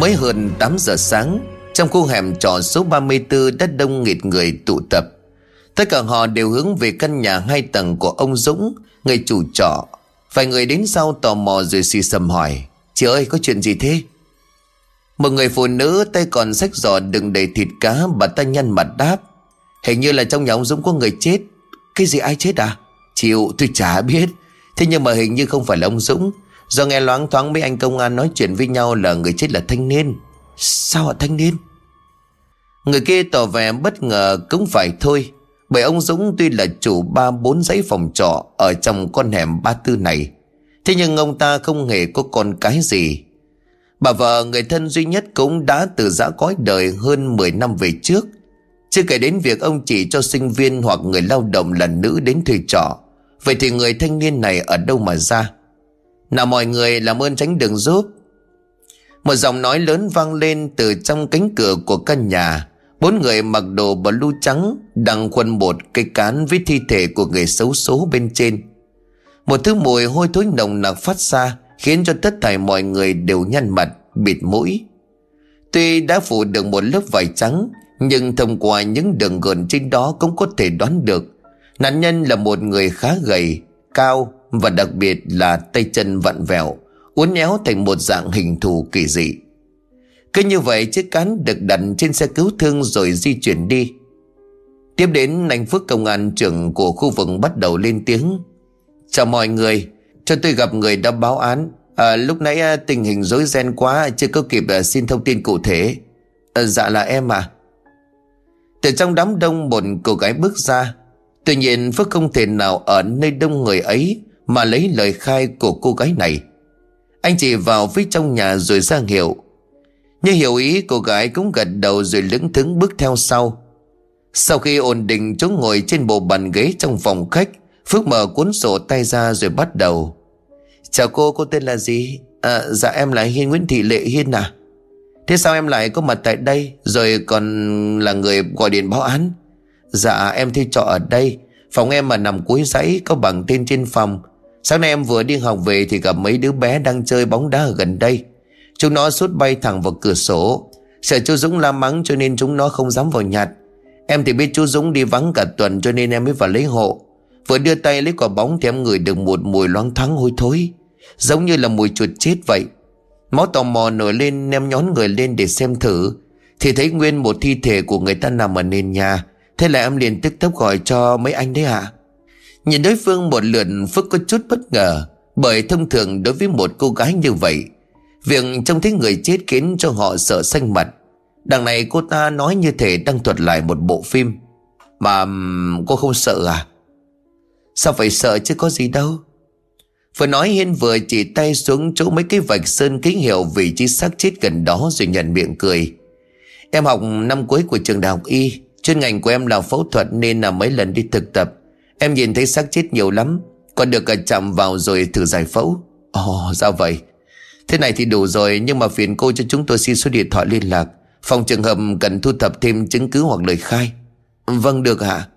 Mới hơn 8 giờ sáng, Trong khu hẻm trọ số 34 Đã đông nghịt người tụ tập. Tất cả họ đều hướng về căn nhà hai tầng của ông Dũng, Người chủ trọ. Vài người đến sau tò mò rồi xì xầm hỏi, Chị ơi, có chuyện gì thế? Một người phụ nữ tay còn sách giò đựng đầy thịt cá, Bà ta nhăn mặt đáp, Hình như là trong nhà ông Dũng có người chết. Cái gì ai chết à? Chịu, tôi chả biết. Thế nhưng mà hình như không phải là ông Dũng. Do nghe loáng thoáng mấy anh công an nói chuyện với nhau là người chết là thanh niên. Sao họ thanh niên? Người kia tỏ vẻ bất ngờ cũng phải thôi. Bởi ông Dũng tuy là chủ ba bốn dãy phòng trọ Ở trong con hẻm ba tư này. Thế nhưng ông ta không hề có con cái gì. Bà vợ người thân duy nhất cũng đã từ giã cõi đời hơn 10 năm về trước. Chưa kể đến việc ông chỉ cho sinh viên hoặc người lao động là nữ đến thuê trọ. Vậy thì người thanh niên này ở đâu mà ra? Nào mọi người làm ơn tránh đường giúp. Một giọng nói lớn vang lên từ trong cánh cửa của căn nhà. Bốn người mặc đồ blue trắng Đang khuân một cây cán với thi thể của người xấu số bên trên. Một thứ mùi hôi thối nồng nặc phát ra Khiến cho tất thảy mọi người đều nhăn mặt, bịt mũi. Tuy đã phủ được một lớp vải trắng Nhưng thông qua những đường gần trên đó cũng có thể đoán được Nạn nhân là một người khá gầy, cao và đặc biệt là tay chân vặn vẹo uốn éo thành một dạng hình thù kỳ dị. Cứ như vậy chiếc cán được đặt trên xe cứu thương rồi di chuyển đi. Tiếp đến anh phước công an trưởng của khu vực bắt đầu lên tiếng. Chào mọi người cho tôi gặp người đã báo án. À, lúc nãy à, tình hình rối ren quá chưa có kịp à, xin thông tin cụ thể. À, dạ là em à từ trong đám đông một cô gái bước ra. Tuy nhiên phước không thể nào ở nơi đông người ấy mà lấy lời khai của cô gái này. Anh chỉ vào phía trong nhà rồi ra hiệu. Như hiểu ý cô gái cũng gật đầu rồi lững thững bước theo sau. Sau khi ổn định chỗ ngồi trên bộ bàn ghế trong phòng khách Phước mở cuốn sổ tay ra rồi bắt đầu. Chào cô, cô tên là gì? À, dạ em là Hiên Nguyễn Thị Lệ Hiên à Thế sao em lại có mặt tại đây Rồi còn là người gọi điện báo án? Dạ em thuê trọ ở đây. Phòng em mà nằm cuối dãy Có bằng tên trên phòng. Sáng nay em vừa đi học về thì gặp mấy đứa bé đang chơi bóng đá ở gần đây. Chúng nó sút bay thẳng vào cửa sổ. Sợ chú Dũng la mắng cho nên chúng nó không dám vào nhặt. Em thì biết chú Dũng đi vắng cả tuần cho nên em mới vào lấy hộ. Vừa đưa tay lấy quả bóng thì em ngửi được một mùi loáng thoáng hôi thối. Giống như là mùi chuột chết vậy. Máu tò mò nổi lên em nhón người lên để xem thử. Thì thấy nguyên một thi thể của người ta nằm ở nền nhà. Thế là em liền tức tốc gọi cho mấy anh đấy ạ. À? Nhìn đối phương một lượt Phước có chút bất ngờ Bởi thông thường đối với một cô gái như vậy Việc trông thấy người chết khiến cho họ sợ xanh mặt Đằng này cô ta nói như thể đang thuật lại một bộ phim Mà cô không sợ à Sao phải sợ chứ có gì đâu Vừa nói Hiên vừa chỉ tay xuống chỗ mấy cái vạch sơn kính hiệu vị trí xác chết gần đó rồi nhận miệng cười. Em học năm cuối của trường đại học Y, chuyên ngành của em là phẫu thuật nên là mấy lần đi thực tập. Em nhìn thấy xác chết nhiều lắm Còn được cả chạm vào rồi thử giải phẫu. Ồ oh, sao vậy. Thế này thì đủ rồi Nhưng mà phiền cô cho chúng tôi xin số điện thoại liên lạc Phòng trường hợp cần thu thập thêm chứng cứ hoặc lời khai. Vâng được ạ.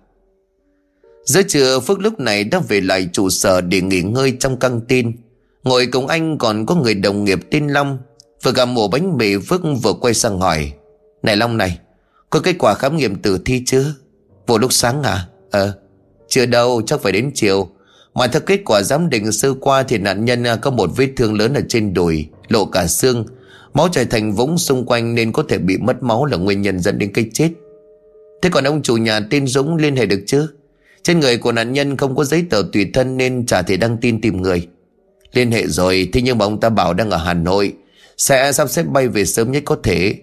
Giữa trưa Phước lúc này đã về lại trụ sở để nghỉ ngơi trong căng tin. Ngồi cùng anh còn có người đồng nghiệp tên Long Vừa gặp mổ bánh mì Phước vừa quay sang hỏi Này Long này Có kết quả khám nghiệm tử thi chưa? Vừa lúc sáng à? Ờ chưa đâu, chắc phải đến chiều. Mà theo kết quả giám định sơ qua Thì nạn nhân à, có một vết thương lớn ở trên đùi, Lộ cả xương. Máu chảy thành vũng xung quanh Nên có thể bị mất máu là nguyên nhân dẫn đến cái chết. Thế còn ông chủ nhà tên Dũng liên hệ được chứ? Trên người của nạn nhân không có giấy tờ tùy thân Nên chả thể đăng tin tìm người. Liên hệ rồi, Thế nhưng mà ông ta bảo đang ở Hà Nội, Sẽ sắp xếp bay về sớm nhất có thể.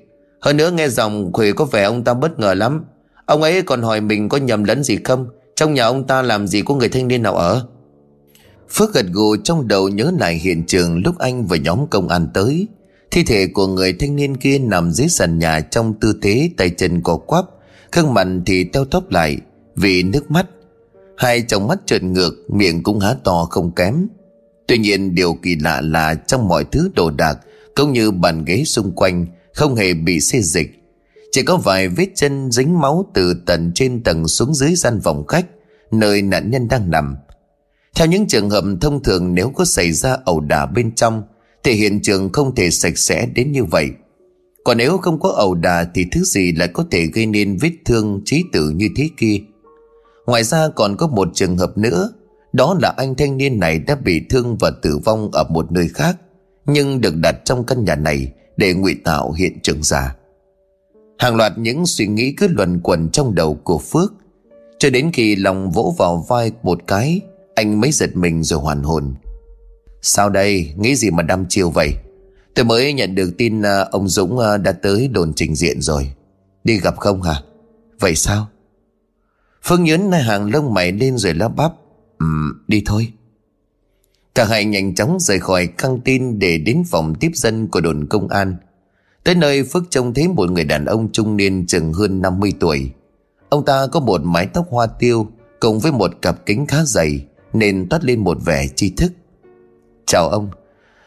Hơn nữa nghe dòng Khuỷu có vẻ ông ta bất ngờ lắm. Ông ấy còn hỏi mình có nhầm lẫn gì không? Trong nhà ông ta làm gì có người thanh niên nào ở? Phước gật gù trong đầu nhớ lại hiện trường lúc anh và nhóm công an tới. Thi thể của người thanh niên kia nằm dưới sàn nhà trong tư thế tay chân co quắp Khương mặt thì teo tóp lại, vì nước mắt. Hai trong mắt trợn ngược, miệng cũng há to không kém. Tuy nhiên điều kỳ lạ là trong mọi thứ đồ đạc, Cũng như bàn ghế xung quanh, Không hề bị xê dịch chỉ có vài vết chân dính máu từ tận trên tầng xuống dưới gian phòng khách, Nơi nạn nhân đang nằm. Theo những trường hợp thông thường nếu có xảy ra ẩu đả bên trong, Thì hiện trường không thể sạch sẽ đến như vậy. Còn nếu không có ẩu đả Thì thứ gì lại có thể gây nên vết thương, trí tử như thế kia? Ngoài ra còn có một trường hợp nữa, Đó là anh thanh niên này đã bị thương và tử vong ở một nơi khác, Nhưng được đặt trong căn nhà này Để ngụy tạo hiện trường giả. Hàng loạt những suy nghĩ cứ luẩn quẩn trong đầu của Phước. Cho đến khi lòng vỗ vào vai một cái, Anh mới giật mình rồi hoàn hồn. Sao đây? Nghĩ gì mà đăm chiêu vậy? Tôi mới nhận được tin à, ông Dũng à, đã tới đồn trình diện rồi. Đi gặp không hả? Vậy sao? Phương nhớn hàng lông mày lên rồi lắp bắp. Ừ đi thôi. Cả hai nhanh chóng rời khỏi căng tin Để đến phòng tiếp dân của đồn công an. Tới nơi Phước trông thấy một người đàn ông trung niên chừng hơn 50 tuổi. Ông ta có một mái tóc hoa tiêu Cùng với một cặp kính khá dày Nên toát lên một vẻ tri thức. Chào ông.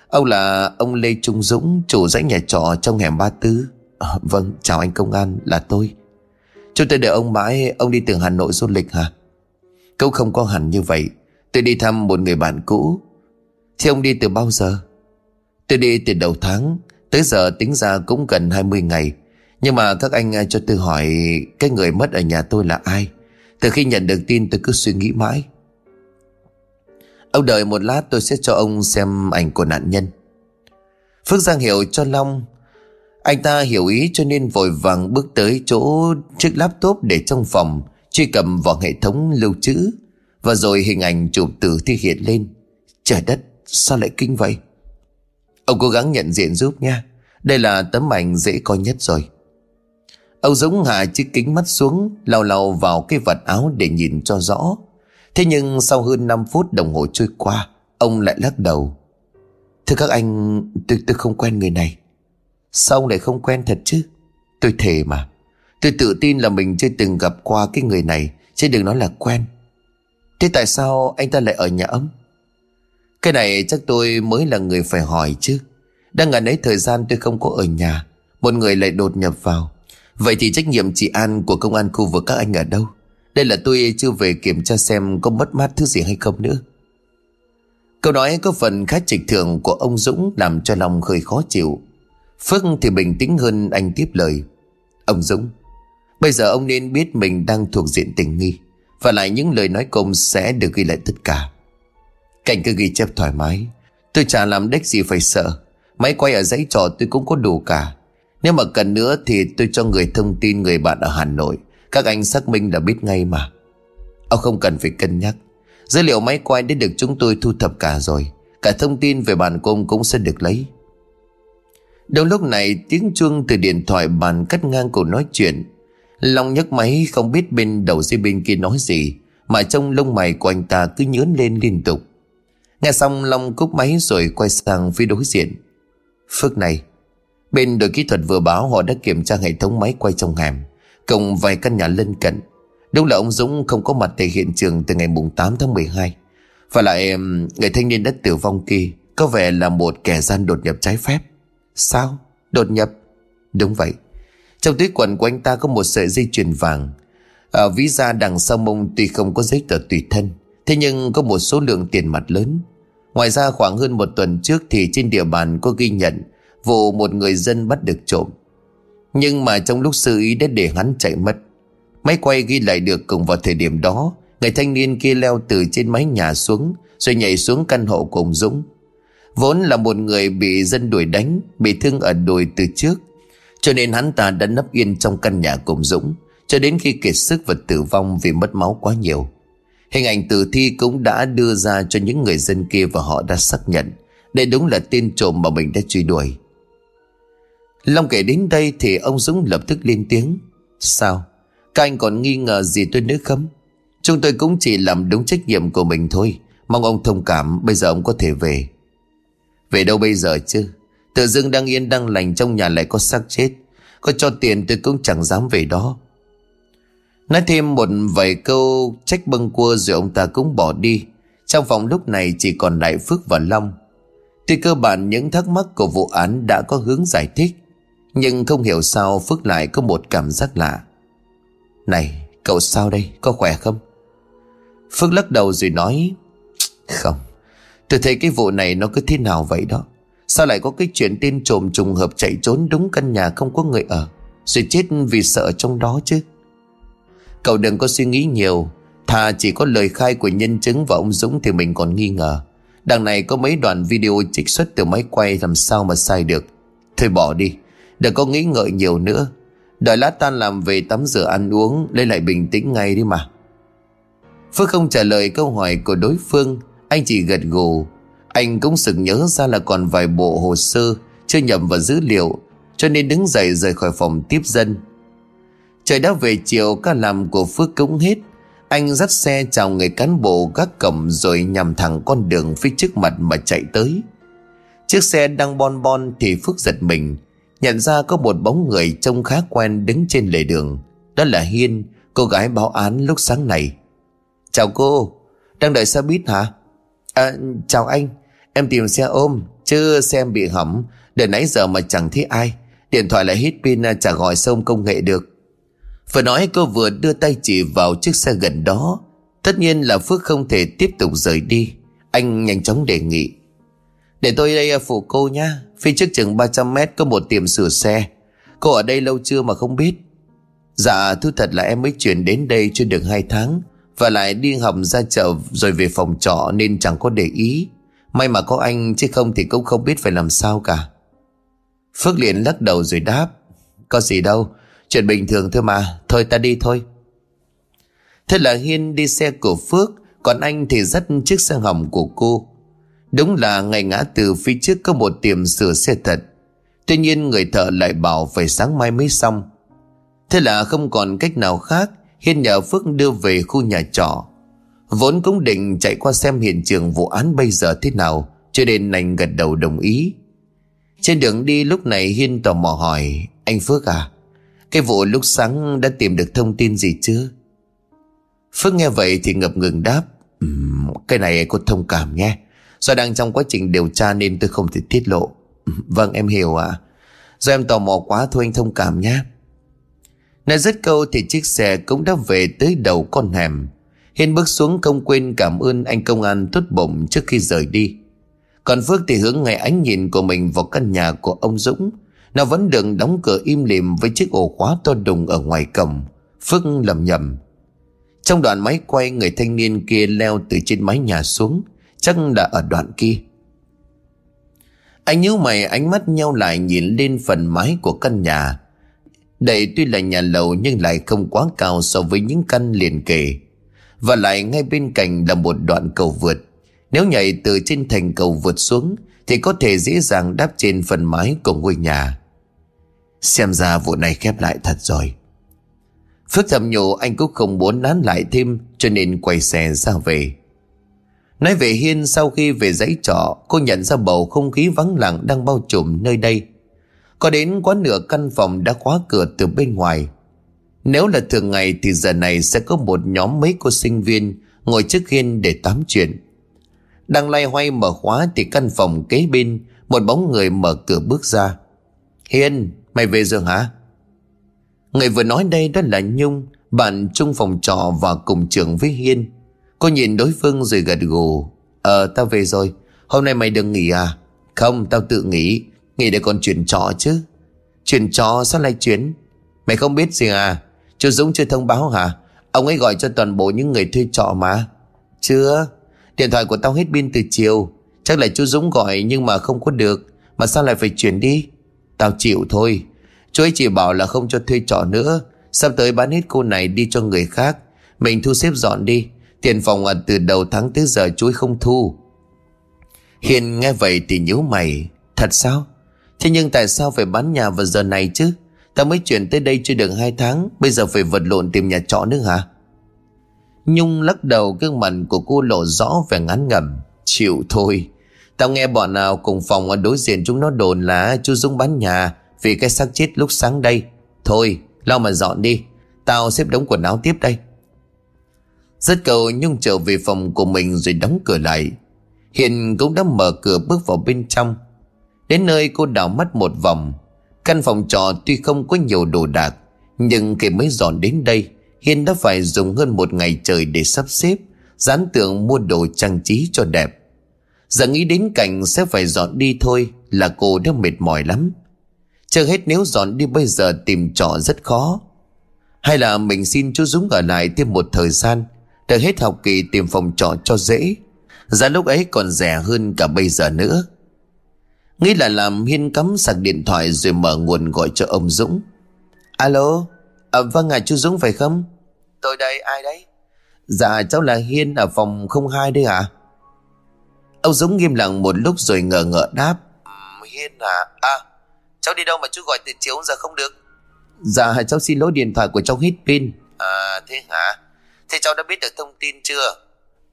Ông là ông Lê Trung Dũng Chủ dãy nhà trọ trong hẻm Ba Tư à, ờ, Vâng chào anh công an là tôi. Chúng tôi đợi ông mãi Ông đi từ Hà Nội du lịch hả? Câu không có hẳn như vậy. Tôi đi thăm một người bạn cũ. Thì ông đi từ bao giờ? Tôi đi từ đầu tháng. Tới giờ tính ra cũng gần 20 ngày. Nhưng mà các anh à, cho tôi hỏi, Cái người mất ở nhà tôi là ai? Từ khi nhận được tin tôi cứ suy nghĩ mãi. Ông đợi một lát tôi sẽ cho ông xem ảnh của nạn nhân. Phước Giang hiểu cho Long. Anh ta hiểu ý cho nên vội vàng bước tới chỗ chiếc laptop để trong phòng, Truy cập vào hệ thống lưu trữ. Và rồi hình ảnh chụp từ thi hiện lên. Trời đất, sao lại kinh vậy? Ông cố gắng nhận diện giúp nha Đây là tấm ảnh dễ coi nhất rồi. Ông Dũng hạ chiếc kính mắt xuống lau lau vào cái vật áo để nhìn cho rõ. Thế nhưng sau hơn 5 phút đồng hồ trôi qua Ông lại lắc đầu. Thưa các anh tôi, tôi không quen người này. Sao ông lại không quen thật chứ? Tôi thề mà. Tôi tự tin là mình chưa từng gặp qua cái người này Chứ đừng nói là quen. Thế tại sao anh ta lại ở nhà ông? Cái này chắc tôi mới là người phải hỏi chứ. Đang ngần ấy thời gian tôi không có ở nhà, Một người lại đột nhập vào. Vậy thì trách nhiệm chị an của công an khu vực các anh ở đâu? Đây là tôi chưa về kiểm tra xem có mất mát thứ gì hay không nữa. Câu nói có phần khá trịch thường của ông Dũng làm cho lòng hơi khó chịu. Phước thì bình tĩnh hơn anh tiếp lời. Ông Dũng, Bây giờ ông nên biết mình đang thuộc diện tình nghi, Và lại những lời nói công sẽ được ghi lại tất cả. Cảnh cứ ghi chép thoải mái. Tôi chả làm đếch gì phải sợ. Máy quay ở dãy trò tôi cũng có đủ cả. Nếu mà cần nữa thì tôi cho người thông tin người bạn ở Hà Nội. Các anh xác minh đã biết ngay mà. Ông không cần phải cân nhắc. Dữ liệu máy quay đã được chúng tôi thu thập cả rồi. Cả thông tin về bàn công cũng sẽ được lấy. Đâu lúc này, tiếng chuông từ điện thoại bàn cắt ngang cuộc nói chuyện. Long nhấc máy, không biết bên đầu dây bên kia nói gì, Mà trong lông mày của anh ta cứ nhớn lên liên tục. Nghe xong Long cúp máy rồi quay sang phía đối diện. Phước này, Bên đội kỹ thuật vừa báo họ đã kiểm tra hệ thống máy quay trong hẻm Cộng vài căn nhà lân cận. Đúng là ông Dũng không có mặt tại hiện trường Từ ngày mùng 8 tháng 12 Và lại người thanh niên đã tử vong kia Có vẻ là một kẻ gian đột nhập trái phép. Sao? Đột nhập? Đúng vậy. Trong túi quần của anh ta có một sợi dây chuyền vàng. Ở Ví da đằng sau mông tuy không có giấy tờ tùy thân Thế nhưng có một số lượng tiền mặt lớn. Ngoài ra khoảng hơn một tuần trước Thì trên địa bàn có ghi nhận Vụ một người dân bắt được trộm. Nhưng mà trong lúc sư ý đã để hắn chạy mất. Máy quay ghi lại được cùng vào thời điểm đó, Người thanh niên kia leo từ trên mái nhà xuống, Rồi nhảy xuống căn hộ của ông Dũng. Vốn là một người bị dân đuổi đánh, Bị thương ở đùi từ trước. Cho nên hắn ta đã nấp yên trong căn nhà cùng Dũng, Cho đến khi kiệt sức và tử vong vì mất máu quá nhiều. Hình ảnh tử thi cũng đã đưa ra cho những người dân kia và họ đã xác nhận. Đây đúng là tên trộm mà mình đã truy đuổi. Long kể đến đây thì ông Dũng lập tức lên tiếng. Sao? Các anh còn nghi ngờ gì tôi nữa không? Chúng tôi cũng chỉ làm đúng trách nhiệm của mình thôi. Mong ông thông cảm, Bây giờ ông có thể về. Về đâu bây giờ chứ? Tự dưng đang yên đang lành, trong nhà lại có xác chết. Có cho tiền tôi cũng chẳng dám về đó. Nói thêm một vài câu trách bâng cua rồi ông ta cũng bỏ đi. Trong phòng lúc này chỉ còn lại Phước và Long. Tuy cơ bản những thắc mắc của vụ án đã có hướng giải thích, nhưng không hiểu sao Phước lại có một cảm giác lạ. Này, cậu sao đây? Có khỏe không? Phước lắc đầu rồi nói, Không. Tôi thấy cái vụ này nó cứ thế nào vậy đó? Sao lại có cái chuyện tên trộm trùng hợp chạy trốn đúng căn nhà không có người ở, Rồi chết vì sợ trong đó chứ? Cậu đừng có suy nghĩ nhiều. Thà chỉ có lời khai của nhân chứng và ông Dũng thì mình còn nghi ngờ. Đằng này có mấy đoạn video trích xuất từ máy quay làm sao mà sai được. Thôi bỏ đi, Đừng có nghĩ ngợi nhiều nữa. Đợi lát tan làm về tắm rửa ăn uống, Lấy lại bình tĩnh ngay đi mà. Phước không trả lời câu hỏi của đối phương, Anh chỉ gật gù. Anh cũng sực nhớ ra là còn vài bộ hồ sơ Chưa nhầm vào dữ liệu, Cho nên đứng dậy rời khỏi phòng tiếp dân. Trời đã về chiều, Ca làm của Phước cũng hết. Anh dắt xe chào người cán bộ gác cổng Rồi nhằm thẳng con đường phía trước mặt mà chạy tới. Chiếc xe đang bon bon thì Phước giật mình, Nhận ra có một bóng người trông khá quen đứng trên lề đường. Đó là Hiên, Cô gái báo án lúc sáng này. Chào cô, Đang đợi xe buýt hả? À chào anh, Em tìm xe ôm, Chứ xe em bị hỏng, Để nãy giờ mà chẳng thấy ai. Điện thoại lại hết pin à, chả gọi sông công nghệ được. Vừa nói cô vừa đưa tay chỉ vào chiếc xe gần đó. Tất nhiên là Phước không thể tiếp tục rời đi. Anh nhanh chóng đề nghị. Để tôi đây à, phụ cô nhá. Phía trước chừng 300 mét có một tiệm sửa xe. Cô ở đây lâu chưa mà không biết. Dạ thú thật là em mới chuyển đến đây chưa được 2 tháng Và lại đi học ra chợ rồi về phòng trọ nên chẳng có để ý. May mà có anh, chứ không thì cũng không biết phải làm sao cả. Phước liền lắc đầu rồi đáp, Có gì đâu Chuyện bình thường thôi mà. Thôi ta đi thôi. Thế là Hiên đi xe của Phước, Còn anh thì dắt chiếc xe hỏng của cô. Đúng là ngày ngã từ phía trước có một tiệm sửa xe thật. Tuy nhiên người thợ lại bảo phải sáng mai mới xong. Thế là không còn cách nào khác, Hiên nhờ Phước đưa về khu nhà trọ. Vốn cũng định chạy qua xem hiện trường vụ án bây giờ thế nào, Cho nên anh gật đầu đồng ý. Trên đường đi lúc này Hiên tò mò hỏi, Anh Phước à? Cái vụ lúc sáng đã tìm được thông tin gì chưa Phước nghe vậy thì ngập ngừng đáp um, Cái này cô thông cảm nhé. Do đang trong quá trình điều tra nên tôi không thể tiết lộ. Vâng em hiểu ạ. À. Do em tò mò quá thôi anh thông cảm nhé. Nói dứt câu thì chiếc xe cũng đã về tới đầu con hẻm. Hiên bước xuống không quên cảm ơn anh công an tốt bụng trước khi rời đi. Còn Phước thì hướng ngay ánh nhìn của mình vào căn nhà của ông Dũng. Nó vẫn đừng đóng cửa im lìm với chiếc ổ khóa to đùng ở ngoài cổng. Phước lầm nhầm Trong đoạn máy quay, người thanh niên kia leo từ trên mái nhà xuống, Chắc là ở đoạn kia. Anh nhíu mày, ánh mắt nhau lại nhìn lên phần mái của căn nhà. Đây tuy là nhà lầu nhưng lại không quá cao so với những căn liền kề. Và lại ngay bên cạnh là một đoạn cầu vượt. Nếu nhảy từ trên thành cầu vượt xuống thì có thể dễ dàng đáp trên phần mái của ngôi nhà. Xem ra vụ này khép lại thật rồi. Phước thầm nhủ, anh cũng không muốn nán lại thêm, Cho nên quay xe ra về. Nói về Hiên, sau khi về dãy trọ, Cô nhận ra bầu không khí vắng lặng đang bao trùm nơi đây. Có đến quá nửa căn phòng đã khóa cửa từ bên ngoài. Nếu là thường ngày thì giờ này sẽ có một nhóm mấy cô sinh viên Ngồi trước Hiên để tám chuyện. Đang lay hoay mở khóa thì căn phòng kế bên Một bóng người mở cửa bước ra. Hiên, mày về giường hả? Người vừa nói đây đó là Nhung Bạn chung phòng trọ và cùng trường với Hiên. Cô nhìn đối phương rồi gật gù. Ờ tao về rồi. Hôm nay mày đừng nghỉ à? Không tao tự nghỉ. Nghỉ để còn chuyển trọ chứ. Chuyển trọ sao lại chuyển? Mày không biết gì à? Chú Dũng chưa thông báo hả? Ông ấy gọi cho toàn bộ những người thuê trọ mà. Chưa. Điện thoại của tao hết pin từ chiều. Chắc là chú Dũng gọi nhưng mà không có được. Mà sao lại phải chuyển đi? Tao chịu thôi. Chú ấy chỉ bảo là không cho thuê trọ nữa. Sắp tới bán hết cô này đi cho người khác. Mình thu xếp dọn đi. Tiền phòng à, từ đầu tháng tới giờ chú ấy không thu. Hiền nghe vậy thì nhíu mày. Thật sao? Thế nhưng tại sao phải bán nhà vào giờ này chứ? Tao mới chuyển tới đây chưa được hai tháng. Bây giờ phải vật lộn tìm nhà trọ nữa hả? Nhung lắc đầu gương mặt của cô lộ rõ vẻ ngán ngẩm. Chịu thôi. Tao nghe bọn nào cùng phòng ở đối diện chúng nó đồn là chú Dũng bán nhà Vì cái xác chết lúc sáng đây. Thôi, lo mà dọn đi. Tao xếp đống quần áo tiếp đây. Rất cầu Nhung trở về phòng của mình rồi đóng cửa lại. Hiền cũng đã mở cửa bước vào bên trong. Đến nơi cô đảo mắt một vòng. Căn phòng trọ tuy không có nhiều đồ đạc, Nhưng khi mới dọn đến đây. Hiên đã phải dùng hơn một ngày trời để sắp xếp, Dán tượng mua đồ trang trí cho đẹp. Giờ nghĩ đến cảnh sẽ phải dọn đi thôi là cô đã mệt mỏi lắm. Chưa hết nếu dọn đi bây giờ tìm trọ rất khó. Hay là mình xin chú Dũng ở lại thêm một thời gian, Đợi hết học kỳ tìm phòng trọ cho dễ. Giá lúc ấy còn rẻ hơn cả bây giờ nữa. Nghĩ là làm Hiên cắm sạc điện thoại rồi mở nguồn gọi cho ông Dũng. Alo? À, Vâng à chú Dũng phải không? Tôi đây ai đấy? Dạ cháu là Hiên ở phòng 02 đấy ạ. À? Ông Dũng nghiêm lặng một lúc rồi ngờ ngợ đáp. Hiên à. À cháu đi đâu mà chú gọi từ chiều giờ không được? Dạ cháu xin lỗi điện thoại của cháu hết pin. À thế hả? Thế cháu đã biết được thông tin chưa?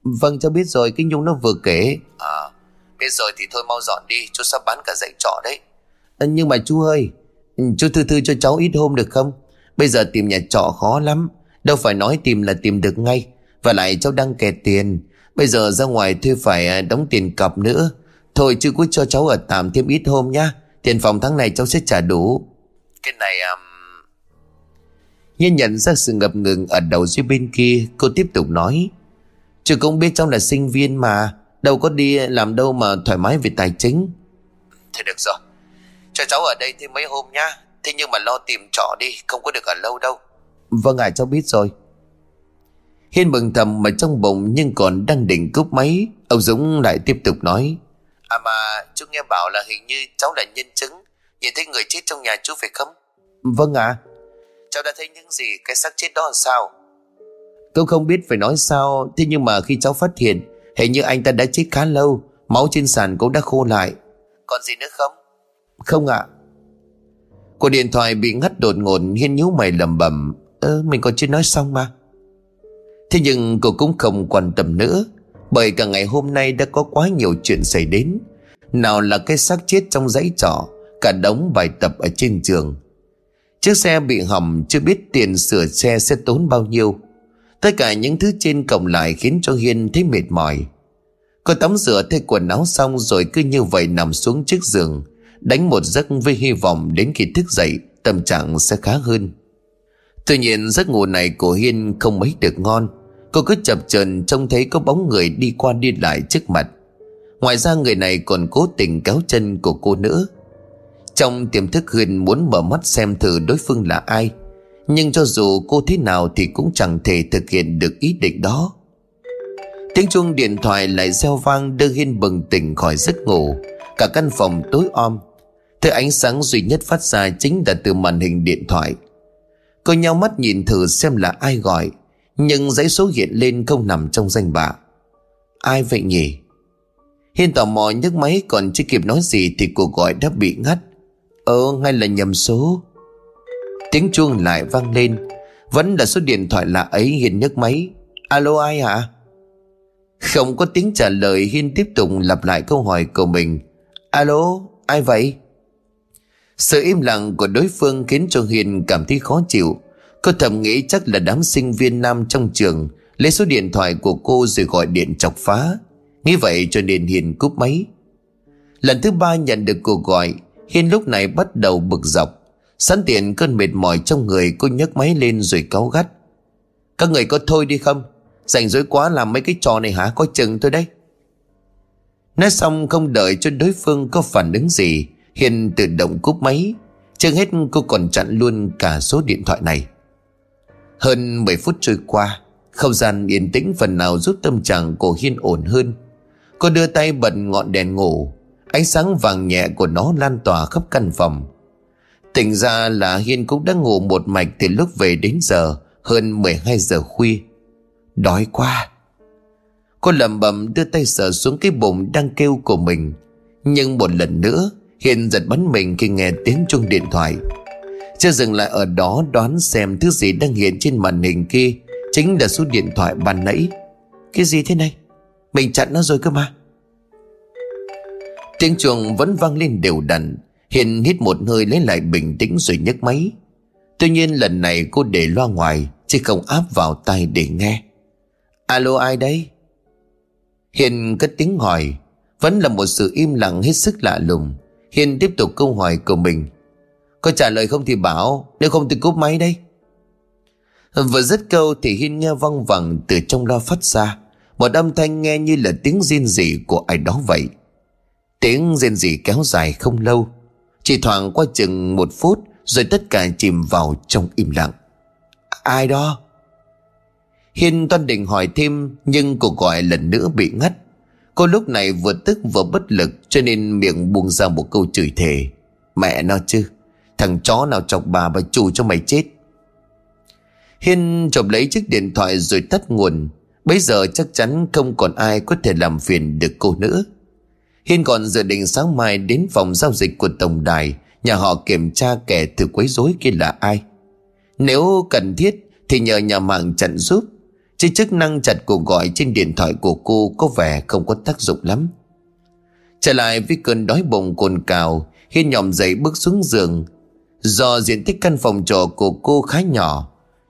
Vâng cháu biết rồi Cái Nhung nó vừa kể. À biết rồi thì thôi mau dọn đi Chú sắp bán cả dãy trọ đấy. À, Nhưng mà chú ơi Chú thư thư cho cháu ít hôm được không Bây giờ tìm nhà trọ khó lắm. Đâu phải nói tìm là tìm được ngay. Và lại cháu đang kẹt tiền. Bây giờ ra ngoài thuê phải à, đóng tiền cọc nữa. Thôi chứ cứ cho cháu ở tạm thêm ít hôm nhá. Tiền phòng tháng này cháu sẽ trả đủ. Cái này um... Nhiên nhận ra sự ngập ngừng ở đầu dưới bên kia. Cô tiếp tục nói. Chứ cũng biết cháu là sinh viên mà. Đâu có đi làm đâu mà thoải mái về tài chính. Thế được rồi. Cho cháu ở đây thêm mấy hôm nhá. Thế nhưng mà lo tìm trọ đi Không có được ở lâu đâu. Vâng ạ cháu biết rồi. Hiên mừng thầm mà trong bụng nhưng còn đang định cúp máy Ông Dũng lại tiếp tục nói. À mà chú nghe bảo là hình như cháu là nhân chứng. Nhìn thấy người chết trong nhà chú phải không Vâng ạ. À. Cháu đã thấy những gì cái xác chết đó là sao? Tôi không biết phải nói sao Thế nhưng mà khi cháu phát hiện Hình như anh ta đã chết khá lâu Máu trên sàn cũng đã khô lại. Còn gì nữa không? Không ạ. à. Cuộc điện thoại bị ngắt đột ngột, Hiên nhíu mày lầm bầm Ơ, mình còn chưa nói xong mà. Thế nhưng cô cũng không quan tâm nữa, Bởi cả ngày hôm nay đã có quá nhiều chuyện xảy đến. Nào là cái xác chết trong dãy trọ, Cả đống bài tập ở trên trường Chiếc xe bị hỏng, chưa biết tiền sửa xe sẽ tốn bao nhiêu. Tất cả những thứ trên cộng lại khiến cho Hiên thấy mệt mỏi. Cô tắm rửa, thay quần áo xong rồi cứ như vậy nằm xuống trước giường. Đánh một giấc với hy vọng đến khi thức dậy, tâm trạng sẽ khá hơn. Tuy nhiên, giấc ngủ này của Hiên không mấy được ngon. Cô cứ chập chờn trông thấy có bóng người đi qua đi lại trước mặt. Ngoài ra, người này còn cố tình kéo chân của cô nữa. Trong tiềm thức, Hiên muốn mở mắt xem thử đối phương là ai. Nhưng cho dù cô thế nào thì cũng chẳng thể thực hiện được ý định đó. Tiếng chuông điện thoại lại reo vang đưa Hiên bừng tỉnh khỏi giấc ngủ. Cả căn phòng tối om. Thứ ánh sáng duy nhất phát ra chính là từ màn hình điện thoại. Cô nhau mắt nhìn thử xem là ai gọi, Nhưng dãy số hiện lên không nằm trong danh bạ. Ai vậy nhỉ? Hiên tò mò nhấc máy, còn chưa kịp nói gì Thì cuộc gọi đã bị ngắt. Ờ ngay là nhầm số. Tiếng chuông lại vang lên. Vẫn là số điện thoại lạ ấy, Hiên nhấc máy. Alo ai hả Không có tiếng trả lời, Hiên tiếp tục lặp lại câu hỏi của mình. Alo ai vậy sự im lặng của đối phương khiến cho Hiền cảm thấy khó chịu. Cô thầm nghĩ chắc là đám sinh viên nam trong trường lấy số điện thoại của cô rồi gọi điện chọc phá. Nghĩ vậy cho nên Hiền cúp máy. Lần thứ ba nhận được cuộc gọi, Hiền lúc này bắt đầu bực dọc. Sẵn tiện cơn mệt mỏi trong người cô nhấc máy lên rồi cáu gắt. Các người có thôi đi không? Rảnh rỗi quá làm mấy cái trò này hả? Coi chừng thôi đấy. Nói xong không đợi cho đối phương có phản ứng gì, Hiền tự động cúp máy. Chưa hết cô còn chặn luôn cả số điện thoại này. Hơn 10 phút trôi qua, Không gian yên tĩnh phần nào giúp tâm trạng của Hiên ổn hơn. Cô đưa tay bật ngọn đèn ngủ. Ánh sáng vàng nhẹ của nó lan tỏa khắp căn phòng. Tỉnh ra là Hiên cũng đã ngủ một mạch từ lúc về đến giờ, Hơn 12 giờ khuya. Đói quá. Cô lầm bầm đưa tay sờ xuống cái bụng đang kêu của mình. Nhưng một lần nữa, Hiền giật bắn mình khi nghe tiếng chuông điện thoại. Chưa dừng lại ở đó, đoán xem thứ gì đang hiện trên màn hình kia. Chính là số điện thoại ban nãy. Cái gì thế này? Mình chặn nó rồi cơ mà. Tiếng chuông vẫn vang lên đều đặn. Hiền hít một hơi lấy lại bình tĩnh rồi nhấc máy. Tuy nhiên lần này cô để loa ngoài, Chứ không áp vào tai để nghe. Alo ai đấy? Hiền cất tiếng hỏi. Vẫn là một sự im lặng hết sức lạ lùng. Hiên tiếp tục câu hỏi của mình. Có trả lời không thì bảo, Nếu không thì cúp máy đây. Vừa dứt câu thì Hiên nghe văng vẳng Từ trong loa phát ra. Một âm thanh nghe như là tiếng riêng rỉ của ai đó vậy. Tiếng rên rỉ kéo dài không lâu. Chỉ thoảng qua chừng một phút, Rồi tất cả chìm vào trong im lặng. Ai đó? Hiên toan định hỏi thêm, Nhưng cuộc gọi lần nữa bị ngắt. Cô lúc này vừa tức vừa bất lực, Cho nên miệng buông ra một câu chửi thề. Mẹ nó chứ, Thằng chó nào chọc bà bà chủ cho mày chết. Hiên chộp lấy chiếc điện thoại rồi tắt nguồn. Bây giờ chắc chắn không còn ai có thể làm phiền được cô nữa. Hiên còn dự định sáng mai đến phòng giao dịch của tổng đài, Nhà họ kiểm tra kẻ thử quấy rối kia là ai. Nếu cần thiết thì nhờ nhà mạng chặn giúp. Chứ chức năng chặt cuộc gọi trên điện thoại của cô có vẻ không có tác dụng lắm. Trở lại với cơn đói bụng cồn cào Hiên nhòm dậy bước xuống giường. Do diện tích căn phòng trọ của cô khá nhỏ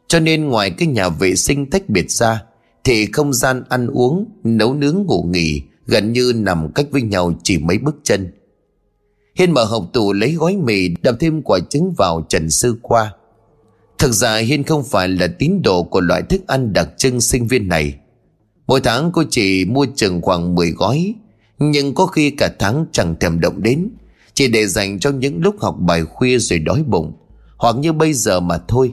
Cho nên ngoài cái nhà vệ sinh tách biệt ra Thì không gian ăn uống, nấu nướng ngủ nghỉ Gần như nằm cách với nhau chỉ mấy bước chân. Hiên mở hộp tủ lấy gói mì Đập thêm quả trứng vào trần sư qua Thực ra Hiên không phải là tín đồ Của loại thức ăn đặc trưng sinh viên này. Mỗi tháng cô chỉ mua chừng khoảng 10 gói, Nhưng có khi cả tháng chẳng thèm động đến, Chỉ để dành cho những lúc học bài khuya rồi đói bụng, Hoặc như bây giờ mà thôi.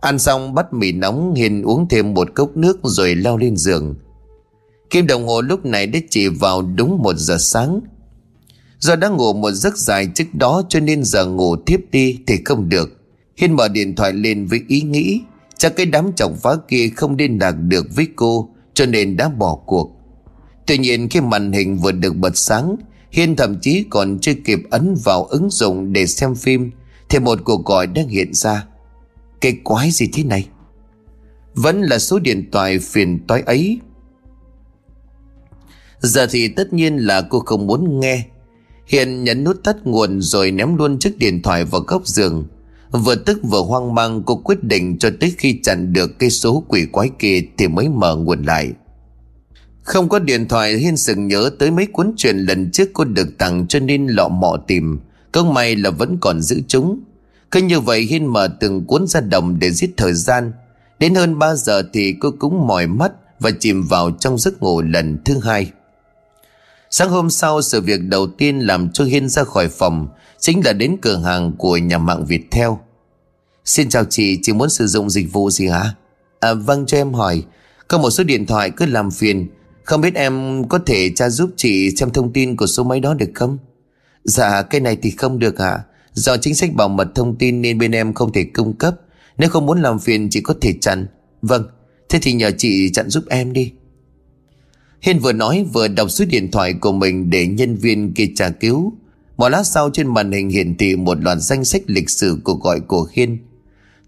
Ăn xong bắt mì nóng Hiền uống thêm một cốc nước rồi leo lên giường. Kim đồng hồ lúc này đã chỉ vào đúng một giờ sáng. Do đã ngủ một giấc dài trước đó cho nên giờ ngủ tiếp đi thì không được. Hiên mở điện thoại lên với ý nghĩ, Chắc cái đám chồng phá kia không liên lạc được với cô, Cho nên đã bỏ cuộc. Tuy nhiên khi màn hình vừa được bật sáng, Hiên thậm chí còn chưa kịp ấn vào ứng dụng để xem phim, Thì một cuộc gọi đang hiện ra. Cái quái gì thế này? Vẫn là số điện thoại phiền toái ấy. Giờ thì tất nhiên là cô không muốn nghe. Hiền nhấn nút tắt nguồn rồi ném luôn chiếc điện thoại vào góc giường. Vừa tức vừa hoang mang, cô quyết định cho tới khi chặn được cây số quỷ quái kia thì mới mở nguồn lại. Không có điện thoại, Hiên sừng nhớ tới mấy cuốn truyện lần trước cô được tặng cho nên lọ mọ tìm. Công may là vẫn còn giữ chúng. Cứ như vậy, Hiên mở từng cuốn ra đồng để giết thời gian. Đến hơn 3 giờ thì cô cũng mỏi mắt và chìm vào trong giấc ngủ lần thứ hai. Sáng hôm sau, sự việc đầu tiên làm cho Hiên ra khỏi phòng Chính là đến cửa hàng của nhà mạng Viettel. Xin chào chị, chị muốn sử dụng dịch vụ gì hả? À, vâng cho em hỏi. Có một số điện thoại cứ làm phiền. Không biết em có thể tra giúp chị xem thông tin của số máy đó được không? Dạ cái này thì không được ạ. Do chính sách bảo mật thông tin nên bên em không thể cung cấp. Nếu không muốn làm phiền chị có thể chặn. Vâng, thế thì nhờ chị chặn giúp em đi. Hiên vừa nói vừa đọc số điện thoại của mình để nhân viên kia tra cứu. Một lát sau trên màn hình hiển thị một loạt danh sách lịch sử cuộc gọi của Hiên.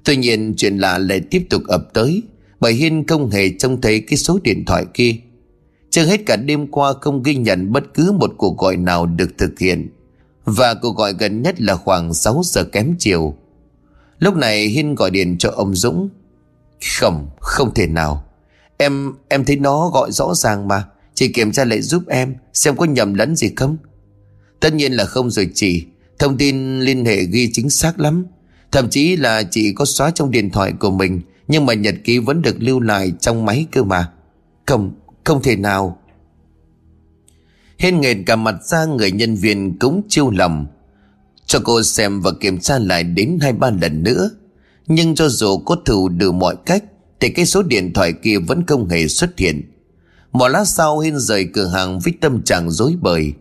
Tuy nhiên chuyện lạ lại tiếp tục ập tới bởi Hiên không hề trông thấy cái số điện thoại kia. Chưa hết cả đêm qua không ghi nhận bất cứ một cuộc gọi nào được thực hiện. Và cuộc gọi gần nhất là khoảng 6 giờ kém chiều. Lúc này Hiên gọi điện cho ông Dũng. Không, không thể nào. Em em thấy nó gọi rõ ràng mà Chị kiểm tra lại giúp em Xem có nhầm lẫn gì không Tất nhiên là không rồi chị. Thông tin liên hệ ghi chính xác lắm. Thậm chí là chị có xóa trong điện thoại của mình Nhưng mà nhật ký vẫn được lưu lại trong máy cơ mà. Không, không thể nào. Hên nghệt cả mặt ra người nhân viên cũng chiêu lầm. Cho cô xem và kiểm tra lại đến hai ba lần nữa. Nhưng cho dù cô thử được mọi cách thì cái số điện thoại kia vẫn không hề xuất hiện. Một lát sau Hiên rời cửa hàng với tâm trạng dối bời.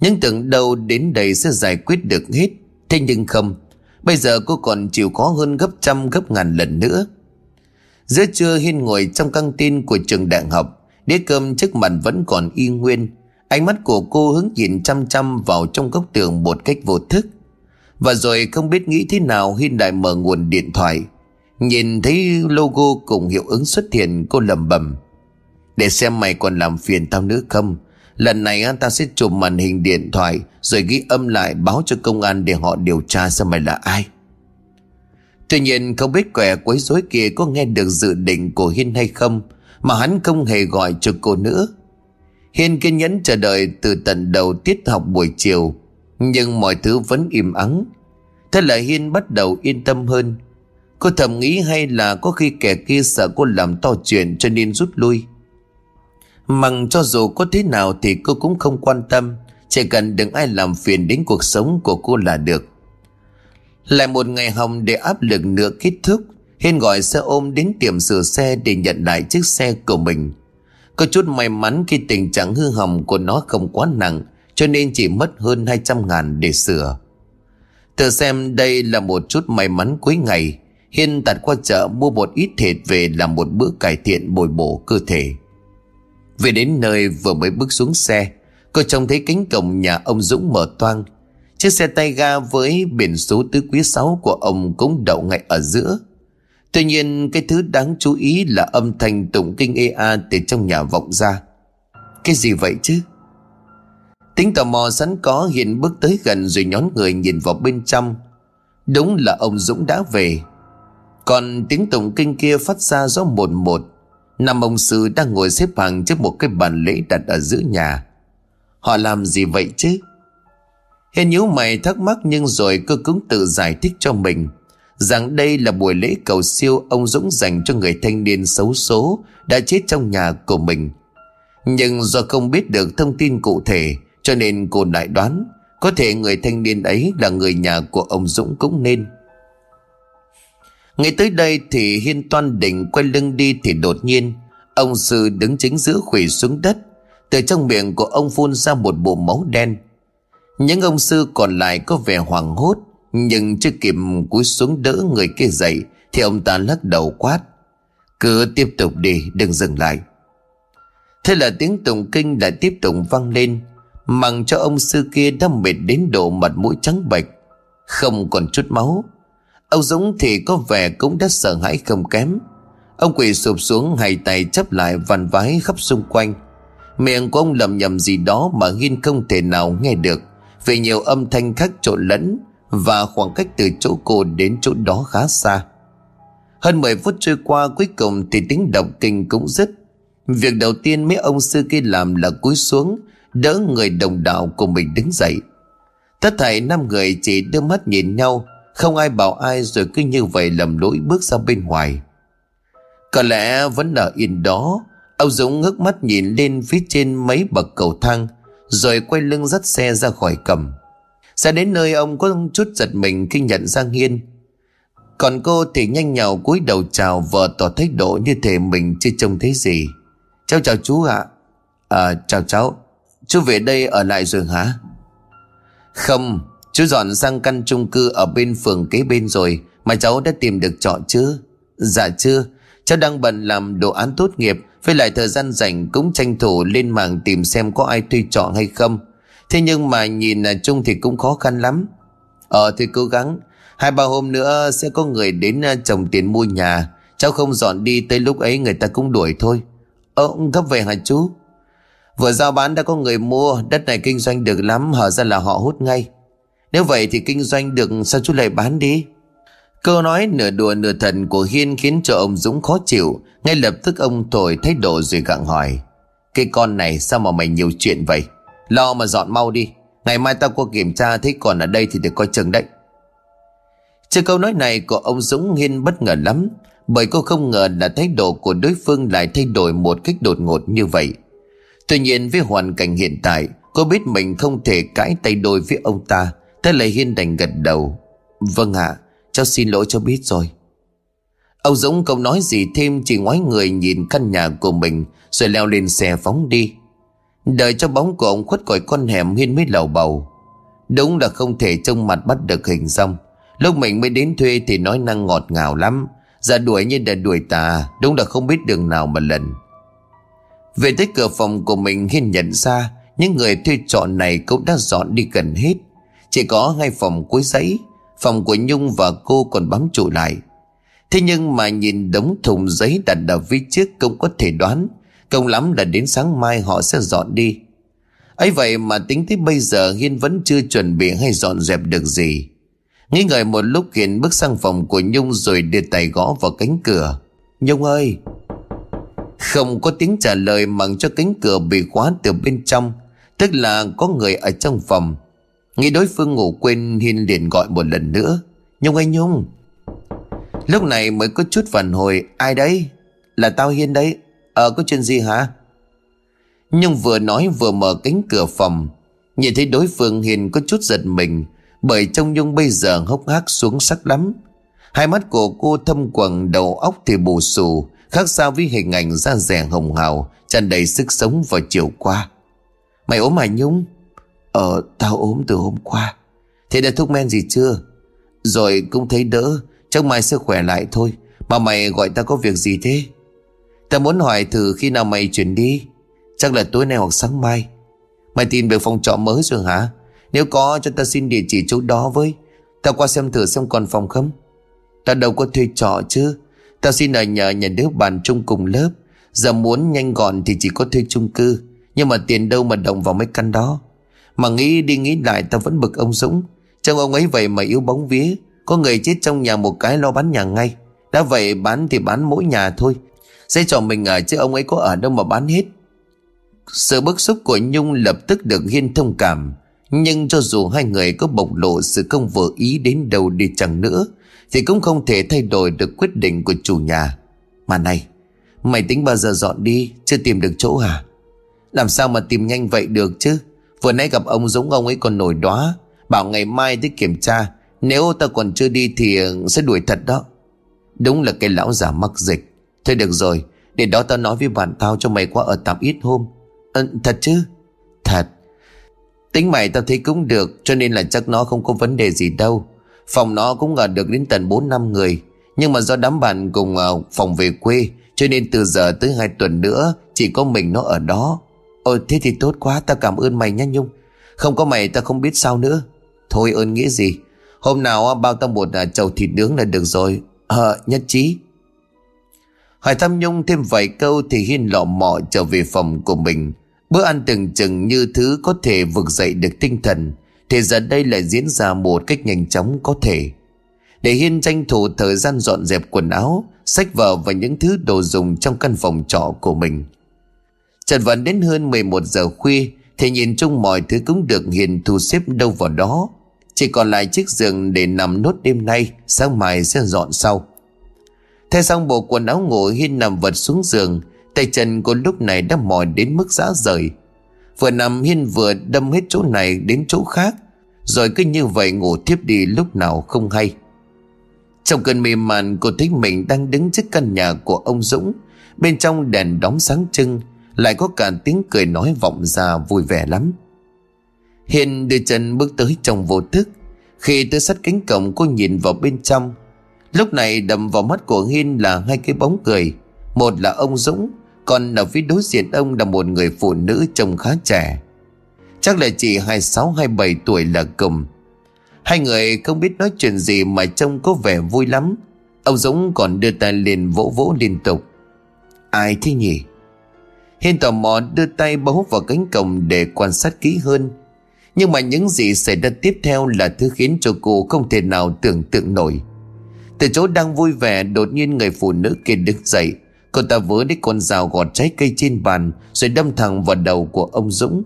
Nhưng tưởng đâu đến đây sẽ giải quyết được hết. Thế nhưng không, Bây giờ cô còn chịu khó hơn gấp trăm, gấp ngàn lần nữa. Giữa trưa Hiên ngồi trong căng tin của trường đại học, Đĩa cơm trước mặt vẫn còn y nguyên. Ánh mắt của cô hướng nhìn chăm chăm vào trong góc tường một cách vô thức. Và rồi không biết nghĩ thế nào, Hiên lại mở nguồn điện thoại. Nhìn thấy logo cùng hiệu ứng xuất hiện, cô lầm bầm. Để xem mày còn làm phiền tao nữa không? Lần này anh ta sẽ chụp màn hình điện thoại, Rồi ghi âm lại, báo cho công an để họ điều tra xem mày là ai. Tuy nhiên, không biết quẻ quấy rối kia có nghe được dự định của Hiên hay không, Mà hắn không hề gọi cho cô nữa Hiên kiên nhẫn chờ đợi từ tận đầu tiết học buổi chiều, Nhưng mọi thứ vẫn im ắng. Thế là Hiên bắt đầu yên tâm hơn. Cô thầm nghĩ hay là có khi kẻ kia sợ cô làm to chuyện cho nên rút lui. Mằng cho dù có thế nào thì cô cũng không quan tâm, Chỉ cần đừng ai làm phiền đến cuộc sống của cô là được. Lại một ngày hồng để áp lực nữa kết thúc, Hiên gọi xe ôm đến tiệm sửa xe để nhận lại chiếc xe của mình. Có chút may mắn khi tình trạng hư hỏng của nó không quá nặng, Cho nên chỉ mất hơn 200 ngàn để sửa. Tự xem đây là một chút may mắn cuối ngày, Hiên tạt qua chợ mua một ít thịt về làm một bữa cải thiện bồi bổ cơ thể. Về đến nơi vừa mới bước xuống xe Cô trông thấy cánh cổng nhà ông Dũng mở toang. Chiếc xe tay ga với biển số tứ quý sáu của ông cũng đậu ngay ở giữa. Tuy nhiên, cái thứ đáng chú ý là âm thanh tụng kinh EA từ trong nhà vọng ra. Cái gì vậy chứ? Tính tò mò sẵn có hiện bước tới gần rồi nhón người nhìn vào bên trong. Đúng là ông Dũng đã về. Còn tiếng tụng kinh kia phát ra gió một một. Năm ông sư đang ngồi xếp hàng trước một cái bàn lễ đặt ở giữa nhà Họ làm gì vậy chứ? Hiền nhíu mày thắc mắc nhưng rồi cơ cứng tự giải thích cho mình rằng đây là buổi lễ cầu siêu ông Dũng dành cho người thanh niên xấu số đã chết trong nhà của mình. Nhưng do không biết được thông tin cụ thể, cho nên cô lại đoán có thể người thanh niên ấy là người nhà của ông Dũng cũng nên. Ngay tới đây thì Hiên toan định quay lưng đi thì đột nhiên, ông sư đứng chính giữa khủy xuống đất. Từ trong miệng của ông phun ra một bộ máu đen. Những ông sư còn lại có vẻ hoảng hốt, nhưng chưa kịp cúi xuống đỡ người kia dậy Thì ông ta lắc đầu quát, Cứ tiếp tục đi, đừng dừng lại Thế là tiếng tụng kinh lại tiếp tục vang lên Mặc cho ông sư kia đã mệt đến độ mặt mũi trắng bệch, Không còn chút máu Ông Dũng thì có vẻ cũng đã sợ hãi không kém Ông quỳ sụp xuống hai tay chấp lại vằn vái khắp xung quanh Miệng của ông lầm nhầm gì đó mà Hiên không thể nào nghe được Vì nhiều âm thanh khác trộn lẫn và khoảng cách từ chỗ cô đến chỗ đó khá xa. Hơn 10 phút trôi qua cuối cùng thì tiếng đọc kinh cũng dứt. Việc đầu tiên mấy ông sư kia làm là cúi xuống, đỡ người đồng đạo của mình đứng dậy. Tất thảy năm người chỉ đưa mắt nhìn nhau, không ai bảo ai rồi cứ như vậy lầm lỗi bước ra bên ngoài. Có lẽ vẫn ở yên đó, ông Dũng ngước mắt nhìn lên phía trên mấy bậc cầu thang, rồi quay lưng dắt xe ra khỏi cầm. Ra đến nơi ông có chút giật mình khi nhận ra Hiên Còn cô thì nhanh nhào cúi đầu chào vợ tỏ thái độ như thể mình chưa trông thấy gì. Cháu chào chú ạ. À chào cháu. Chú về đây ở lại rồi hả? Không. Chú dọn sang căn chung cư ở bên phường kế bên rồi, Mà cháu đã tìm được trọ chưa Dạ chưa Cháu đang bận làm đồ án tốt nghiệp, Với lại thời gian rảnh cũng tranh thủ lên mạng tìm xem có ai thuê trọ hay không. Thế nhưng mà nhìn à, chung thì cũng khó khăn lắm. Ờ thì cố gắng. Hai ba hôm nữa sẽ có người đến à, trồng tiền mua nhà. Cháu không dọn đi tới lúc ấy người ta cũng đuổi thôi. Ờ gấp về hả chú? Vừa giao bán đã có người mua, Đất này kinh doanh được lắm Hở ra là họ hút ngay. Nếu vậy thì kinh doanh được sao chú lại bán đi? Câu nói nửa đùa nửa thần của Hiên khiến cho ông Dũng khó chịu. Ngay lập tức ông thổi thái độ rồi gặng hỏi, Cái con này sao mà mày nhiều chuyện vậy? Lo mà dọn mau đi. Ngày mai tao qua kiểm tra thấy còn ở đây thì được coi chừng đấy. Trước câu nói này của ông Dũng, Hiên bất ngờ lắm, Bởi cô không ngờ là thái độ của đối phương lại thay đổi một cách đột ngột như vậy. Tuy nhiên với hoàn cảnh hiện tại, Cô biết mình không thể cãi tay đôi với ông ta. Thế lại Hiên đành gật đầu. Vâng ạ, Cháu xin lỗi cho biết rồi. Ông Dũng không nói gì thêm, Chỉ ngoái người nhìn căn nhà của mình, Rồi leo lên xe phóng đi. Đợi cho bóng của ông khuất khỏi con hẻm, Hiên mới lầu bầu. Đúng là không thể trông mặt bắt được hình xong Lúc mình mới đến thuê thì nói năng ngọt ngào lắm. Ra đuổi như đã đuổi tà, Đúng là không biết đường nào mà lần. Về tới cửa phòng của mình, Hiên nhận ra, Những người thuê trọ này cũng đã dọn đi gần hết. Chỉ có hai phòng cuối giấy, Phòng của Nhung và cô còn bám trụ lại. Thế nhưng mà nhìn đống thùng giấy đặt ở phía trước cũng có thể đoán Công lắm là đến sáng mai họ sẽ dọn đi. Ấy vậy mà tính tới bây giờ Hiên vẫn chưa chuẩn bị hay dọn dẹp được gì. Nghĩ ngợi một lúc hiền bước sang phòng của Nhung rồi đưa tay gõ vào cánh cửa. Nhung ơi! Không có tiếng trả lời, mặc cho cánh cửa bị khóa từ bên trong, Tức là có người ở trong phòng. Nghĩ đối phương ngủ quên Hiên liền gọi một lần nữa. Nhung ơi, Nhung. Lúc này mới có chút phản hồi. Ai đấy? Là tao Hiên đấy. Ờ có chuyện gì hả? Nhung vừa nói vừa mở cánh cửa phòng. Nhìn thấy đối phương Hiền có chút giật mình, Bởi trông Nhung bây giờ hốc hác xuống sắc lắm. Hai mắt của cô thâm quầng, đầu óc thì bù xù, Khác xa với hình ảnh da rẻ hồng hào, tràn đầy sức sống vào chiều qua. Mày ốm mà Nhung? Ờ tao ốm từ hôm qua. Thế đã thuốc men gì chưa? Rồi cũng thấy đỡ, Chắc mai sẽ khỏe lại thôi. Mà mày gọi tao có việc gì thế? Tao muốn hỏi thử khi nào mày chuyển đi. Chắc là tối nay hoặc sáng mai. Mày tìm được phòng trọ mới rồi hả? Nếu có, cho tao xin địa chỉ chỗ đó với. Tao qua xem thử xem còn phòng không. Tao đâu có thuê trọ chứ. Tao xin ở nhờ nhà đứa bạn chung cùng lớp. Giờ muốn nhanh gọn thì chỉ có thuê chung cư. Nhưng mà tiền đâu mà đồng vào mấy căn đó? Mà nghĩ đi nghĩ lại ta vẫn bực ông Dũng. Trong ông ấy vậy mà yếu bóng vía. Có người chết trong nhà một cái lo bán nhà ngay. Đã vậy bán thì bán mỗi nhà thôi. Sẽ cho mình ở chứ ông ấy có ở đâu mà bán hết. Sự bức xúc của Nhung lập tức được Hiên thông cảm. Nhưng cho dù hai người có bộc lộ sự không vừa ý đến đâu đi chẳng nữa, Thì cũng không thể thay đổi được quyết định của chủ nhà. Mà này, Mày tính bao giờ dọn đi? Chưa tìm được chỗ hả Làm sao mà tìm nhanh vậy được chứ? Vừa nãy gặp ông dũng ông ấy còn nổi đóa Bảo ngày mai tới kiểm tra. Nếu ta còn chưa đi thì sẽ đuổi thật đó. Đúng là cái lão già mắc dịch. Thôi được rồi Để đó tao nói với bạn tao cho mày qua ở tạm ít hôm. À, Thật chứ? Thật. Tính mày tao thấy cũng được Cho nên là chắc nó không có vấn đề gì đâu. Phòng nó cũng ở được đến tận 4 năm người. Nhưng mà do đám bạn cùng ờ, phòng về quê cho nên từ giờ tới hai tuần nữa Chỉ có mình nó ở đó. Ồ thế thì tốt quá, ta cảm ơn mày nhá Nhung. Không có mày, ta không biết sao nữa. Thôi, ơn nghĩa gì? Hôm nào bao tao một à, chầu thịt nướng là được rồi. Ờ nhất trí. Hỏi thăm Nhung thêm vài câu Thì Hiên lọ mọ trở về phòng của mình. Bữa ăn từng chừng như thứ có thể vực dậy được tinh thần. Thì giờ đây lại diễn ra một cách nhanh chóng có thể. Để Hiên tranh thủ thời gian dọn dẹp quần áo, Sách vở và những thứ đồ dùng trong căn phòng trọ của mình. Trần vẫn đến hơn 11 giờ khuya, Thì nhìn chung mọi thứ cũng được Hiền thu xếp đâu vào đó. Chỉ còn lại chiếc giường để nằm nốt đêm nay, Sáng mai sẽ dọn sau. Thay xong bộ quần áo ngủ, Hiên nằm vật xuống giường. Tay chân cô lúc này đã mỏi đến mức rã rời. Vừa nằm, Hiên vừa đâm hết chỗ này đến chỗ khác. Rồi cứ như vậy ngủ tiếp đi lúc nào không hay. Trong cơn mê man, cô thấy mình đang đứng trước căn nhà của ông Dũng. Bên trong đèn đóng sáng trưng. Lại có cả tiếng cười nói vọng ra vui vẻ lắm Hiền đưa chân bước tới trong vô thức Khi tới sát cánh cổng, cô nhìn vào bên trong Lúc này đầm vào mắt của Hiên là hai cái bóng cười Một là ông Dũng, Còn ở phía đối diện ông là một người phụ nữ trông khá trẻ Chắc là chỉ 26-27 tuổi là cùng Hai người không biết nói chuyện gì mà trông có vẻ vui lắm. Ông Dũng còn đưa tay lên vỗ vỗ liên tục. Ai thế nhỉ? Hiên tò mò đưa tay bấu vào cánh cổng để quan sát kỹ hơn. Nhưng mà những gì xảy ra tiếp theo là thứ khiến cho cô không thể nào tưởng tượng nổi. Từ chỗ đang vui vẻ, đột nhiên người phụ nữ kia đứng dậy. Cô ta vớ lấy con dao gọt trái cây trên bàn, rồi đâm thẳng vào đầu của ông Dũng.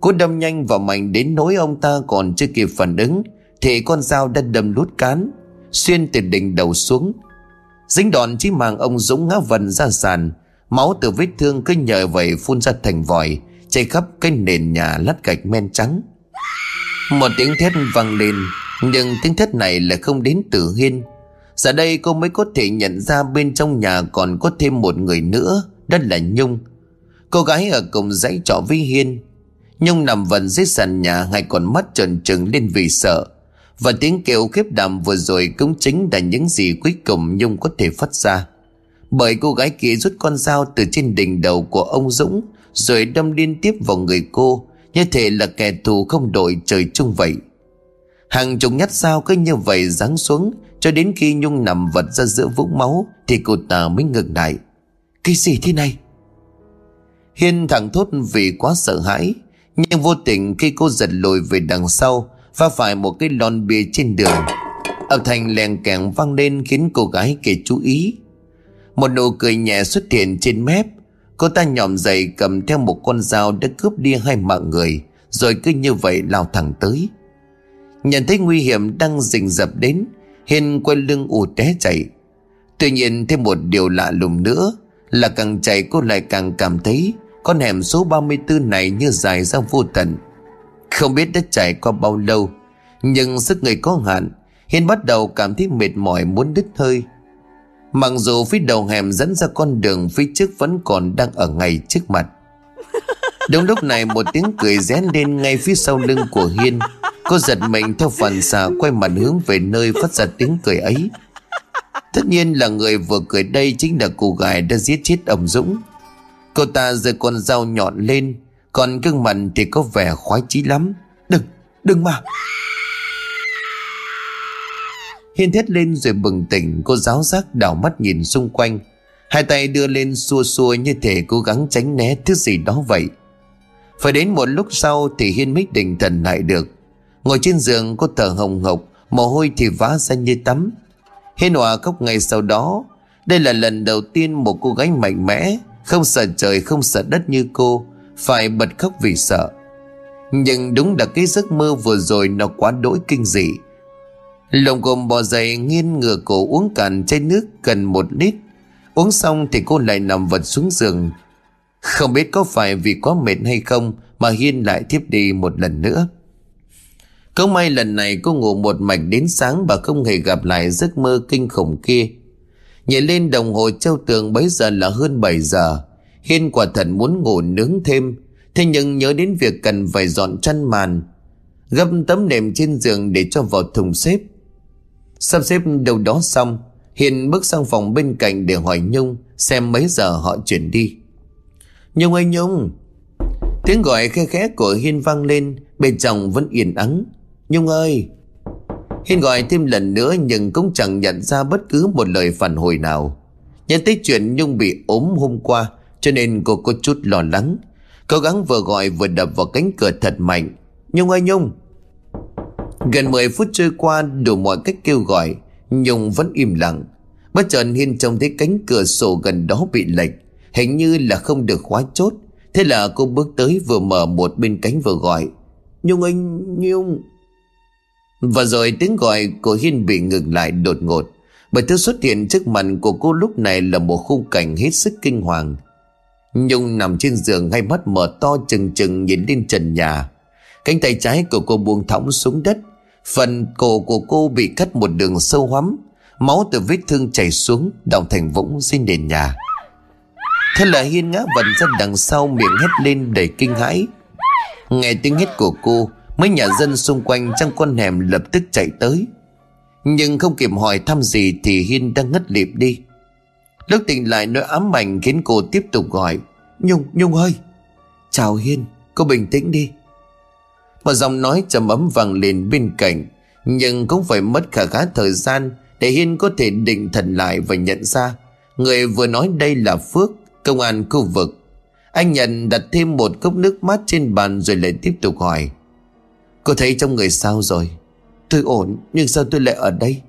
Cô đâm nhanh và mạnh đến nỗi ông ta còn chưa kịp phản ứng, thì con dao đã đâm lút cán, xuyên từ đỉnh đầu xuống dính đòn chỉ màng ông dũng ngã vần ra sàn máu từ vết thương cứ nhờ vậy phun ra thành vòi, chảy khắp cái nền nhà lát gạch men trắng. Một tiếng thét vang lên, nhưng tiếng thét này là không đến từ hiên. Giờ đây cô mới có thể nhận ra bên trong nhà còn có thêm một người nữa, đó là nhung. Cô gái ở cùng dãy trọ với hiên. Nhung nằm vần dưới sàn nhà, hai con mắt trần trừng lên vì sợ. Và tiếng kêu khiếp đảm vừa rồi cũng chính là những gì cuối cùng Nhung có thể phát ra. Bởi cô gái kia rút con dao từ trên đỉnh đầu của ông Dũng, rồi đâm liên tiếp vào người cô như thể là kẻ thù không đội trời chung vậy. Hàng chục nhát dao cứ như vậy giáng xuống, cho đến khi Nhung nằm vật ra giữa vũng máu, thì cô ta mới ngừng lại. Cái gì thế này? Hiên thẳng thốt vì quá sợ hãi, nhưng vô tình khi cô giật lùi về đằng sau, va phải một cái lon bia trên đường âm thanh lèn kèn vang lên khiến cô gái kia chú ý một nụ cười nhẹ xuất hiện trên mép. Cô ta nhòm dậy cầm theo một con dao đã cướp đi hai mạng người, rồi cứ như vậy lao thẳng tới. Nhận thấy nguy hiểm đang rình rập đến hiền quay lưng ù té chạy. Tuy nhiên thêm một điều lạ lùng nữa là càng chạy cô lại càng cảm thấy con hẻm số 34 này như dài ra vô tận. Không biết đã chạy qua bao lâu, Nhưng sức người có hạn hiền bắt đầu cảm thấy mệt mỏi muốn đứt hơi. Mặc dù phía đầu hẻm dẫn ra con đường phía trước vẫn còn đang ở ngay trước mặt. Đúng lúc này một tiếng cười rén lên ngay phía sau lưng của Hiên. Cô giật mình theo phần xà quay mặt hướng về nơi phát ra tiếng cười ấy. Tất nhiên là người vừa cười đây chính là cô gái đã giết chết ông Dũng. Cô ta giơ con dao nhọn lên Còn gương mặt thì có vẻ khoái chí lắm. Đừng, đừng mà! Hiên thét lên rồi bừng tỉnh. Cô giáo giác đảo mắt nhìn xung quanh. Hai tay đưa lên xua xua như thể cố gắng tránh né thứ gì đó vậy. Phải đến một lúc sau thì Hiên mới định thần lại được. Ngồi trên giường, cô thở hồng hộc, Mồ hôi thì vã ra như tắm. Hiên hòa khóc ngay sau đó. Đây là lần đầu tiên một cô gái mạnh mẽ, Không sợ trời, không sợ đất như cô, Phải bật khóc vì sợ. Nhưng đúng là cái giấc mơ vừa rồi Nó quá đỗi kinh dị. Lồng gồm bò dày nghiêng ngửa cổ uống cạn chai nước gần một lít. Uống xong thì cô lại nằm vật xuống giường. Không biết có phải vì quá mệt hay không Mà Hiên lại tiếp đi một lần nữa. Không may lần này cô ngủ một mạch đến sáng Và không hề gặp lại giấc mơ kinh khủng kia. Nhìn lên đồng hồ treo tường bấy giờ là hơn 7 giờ. Hiên quả thật muốn ngủ nướng thêm, Thế nhưng nhớ đến việc cần phải dọn chăn màn, Gấp tấm nệm trên giường để cho vào thùng xếp. Sắp xếp đâu đó xong Hiền bước sang phòng bên cạnh để hỏi Nhung Xem mấy giờ họ chuyển đi. Nhung ơi, Nhung. Tiếng gọi khe khẽ của Hiên vang lên, Bên trong vẫn yên ắng. Nhung ơi. Hiên gọi thêm lần nữa nhưng cũng chẳng nhận ra bất cứ một lời phản hồi nào. Nhớ tới chuyện Nhung bị ốm hôm qua, Cho nên cô có chút lo lắng. Cố gắng vừa gọi vừa đập vào cánh cửa thật mạnh. Nhung ơi, Nhung. Gần 10 phút trôi qua, đủ mọi cách kêu gọi Nhung vẫn im lặng. Bất chợt Hiên trông thấy cánh cửa sổ gần đó bị lệch, Hình như là không được khóa chốt. Thế là cô bước tới vừa mở một bên cánh vừa gọi, Nhung anh, Nhung. Và rồi tiếng gọi của Hiên bị ngừng lại đột ngột. Bởi thứ xuất hiện trước mặt của cô lúc này là một khung cảnh hết sức kinh hoàng. Nhung nằm trên giường, hai mắt mở to chừng chừng nhìn lên trần nhà. Cánh tay trái của cô buông thõng xuống đất Phần cổ của cô bị cắt một đường sâu hoắm. Máu từ vết thương chảy xuống Đọng thành vũng dưới nền nhà. Thế là Hiên ngã vật ra đằng sau Miệng hét lên đầy kinh hãi. Nghe tiếng hét của cô Mấy nhà dân xung quanh trong con hẻm lập tức chạy tới. Nhưng không kịp hỏi thăm gì Thì Hiên đang ngất lịm đi. Lúc tỉnh lại nỗi ám ảnh Khiến cô tiếp tục gọi. Nhung, Nhung ơi! Chào Hiên, cô bình tĩnh đi một giọng nói trầm ấm vang lên bên cạnh. Nhưng cũng phải mất khả khá thời gian Để Hiên có thể định thần lại và nhận ra. Người vừa nói đây là Phước, Công an khu vực. Anh nhận đặt thêm một cốc nước mát trên bàn Rồi lại tiếp tục hỏi. Cô thấy trong người sao rồi? Tôi ổn, nhưng sao tôi lại ở đây?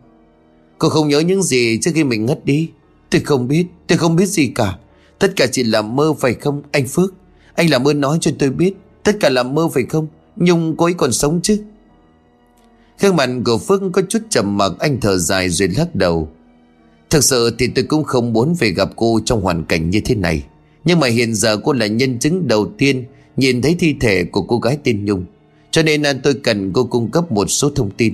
Cô không nhớ những gì trước khi mình ngất đi. Tôi không biết, Tôi không biết gì cả. Tất cả chỉ là mơ phải không, anh Phước? Anh làm ơn nói cho tôi biết, Tất cả là mơ phải không? Nhung cô ấy còn sống chứ? Khương mặt của Phước có chút trầm mặc, Anh thở dài rồi lắc đầu. Thực sự thì tôi cũng không muốn về gặp cô Trong hoàn cảnh như thế này. Nhưng mà hiện giờ cô là nhân chứng đầu tiên Nhìn thấy thi thể của cô gái tên Nhung. Cho nên tôi cần cô cung cấp một số thông tin.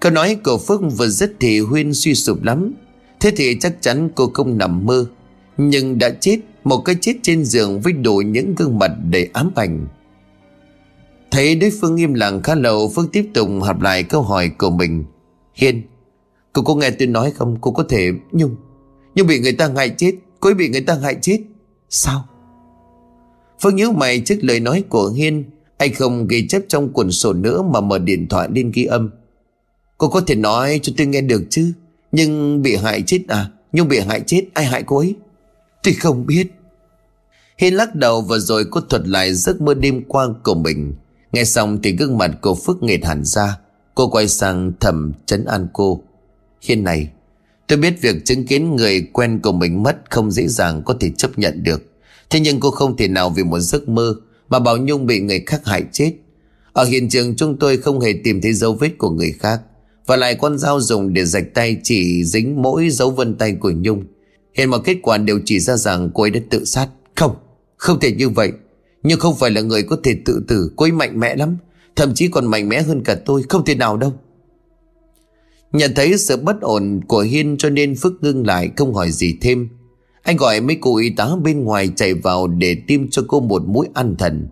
Câu nói của Phước vừa dứt thì Huyên suy sụp lắm. Thế thì chắc chắn cô không nằm mơ, Nhưng đã chết, Một cái chết trên giường với đủ những gương mặt đầy ám ảnh. Thấy đối phương im lặng khá lâu Phước tiếp tục hỏi lại câu hỏi của mình. Hiên, Cô có nghe tôi nói không? Cô có thể Nhung. Nhung bị người ta hại chết, Cô ấy bị người ta hại chết. Sao? Phương nhớ mày trước lời nói của Hiên. Anh không ghi chép trong cuốn sổ nữa Mà mở điện thoại lên ghi âm. Cô có thể nói cho tôi nghe được chứ? Nhưng bị hại chết à? Nhung bị hại chết, ai hại cô ấy? Tôi không biết. Hiên lắc đầu và rồi cô thuật lại giấc mơ đêm qua của mình. Nghe xong thì gương mặt cô Phước nghệt hẳn ra. Cô quay sang thầm chấn an cô. Hiên này Tôi biết việc chứng kiến người quen của mình mất Không dễ dàng có thể chấp nhận được. Thế nhưng cô không thể nào vì một giấc mơ Mà Bảo Nhung bị người khác hại chết. Ở hiện trường chúng tôi không hề tìm thấy dấu vết của người khác Và lại con dao dùng để rạch tay Chỉ dính mỗi dấu vân tay của Nhung. Hiện mọi kết quả đều chỉ ra rằng cô ấy đã tự sát. Không, không thể như vậy. Nhưng không phải là người có thể tự tử Cô ấy mạnh mẽ lắm, Thậm chí còn mạnh mẽ hơn cả tôi, Không thể nào đâu. Nhận thấy sự bất ổn của Hiên cho nên Phước ngưng lại không hỏi gì thêm. Anh gọi mấy cô y tá bên ngoài chạy vào để tiêm cho cô một mũi an thần.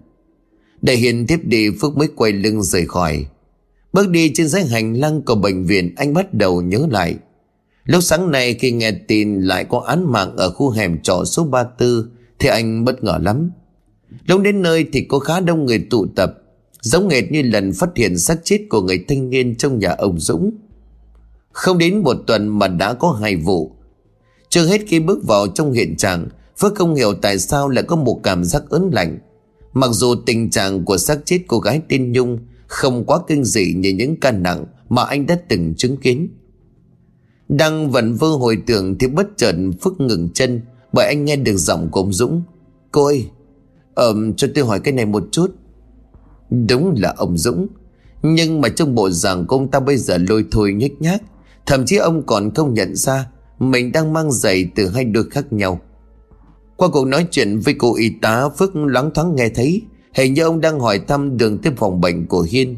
Để Hiên tiếp đi, Phước mới quay lưng rời khỏi. Bước đi trên dãy hành lang của bệnh viện, anh bắt đầu nhớ lại. Lúc sáng nay khi nghe tin lại có án mạng ở khu hẻm trọ số 34 thì anh bất ngờ lắm. Lúc đến nơi thì có khá đông người tụ tập giống nghệt như lần phát hiện xác chết của người thanh niên trong nhà ông Dũng. Không đến một tuần mà đã có hai vụ. Chưa hết khi bước vào trong hiện trạng Phước không hiểu tại sao lại có một cảm giác ớn lạnh Mặc dù tình trạng của xác chết cô gái tên Nhung Không quá kinh dị như những ca nặng Mà anh đã từng chứng kiến đang vẫn vơ hồi tưởng thì bất chợt Phước ngừng chân bởi anh nghe được giọng của ông Dũng. Cô ơi, ờm, cho tôi hỏi cái này một chút. Đúng là ông Dũng. Nhưng mà trong bộ dạng của ông ta bây giờ lôi thôi nhếch nhác. Thậm chí ông còn không nhận ra mình đang mang giày từ hai đôi khác nhau. Qua cuộc nói chuyện với cô y tá Phước loáng thoáng nghe thấy Hình như ông đang hỏi thăm đường tiếp phòng bệnh của Hiên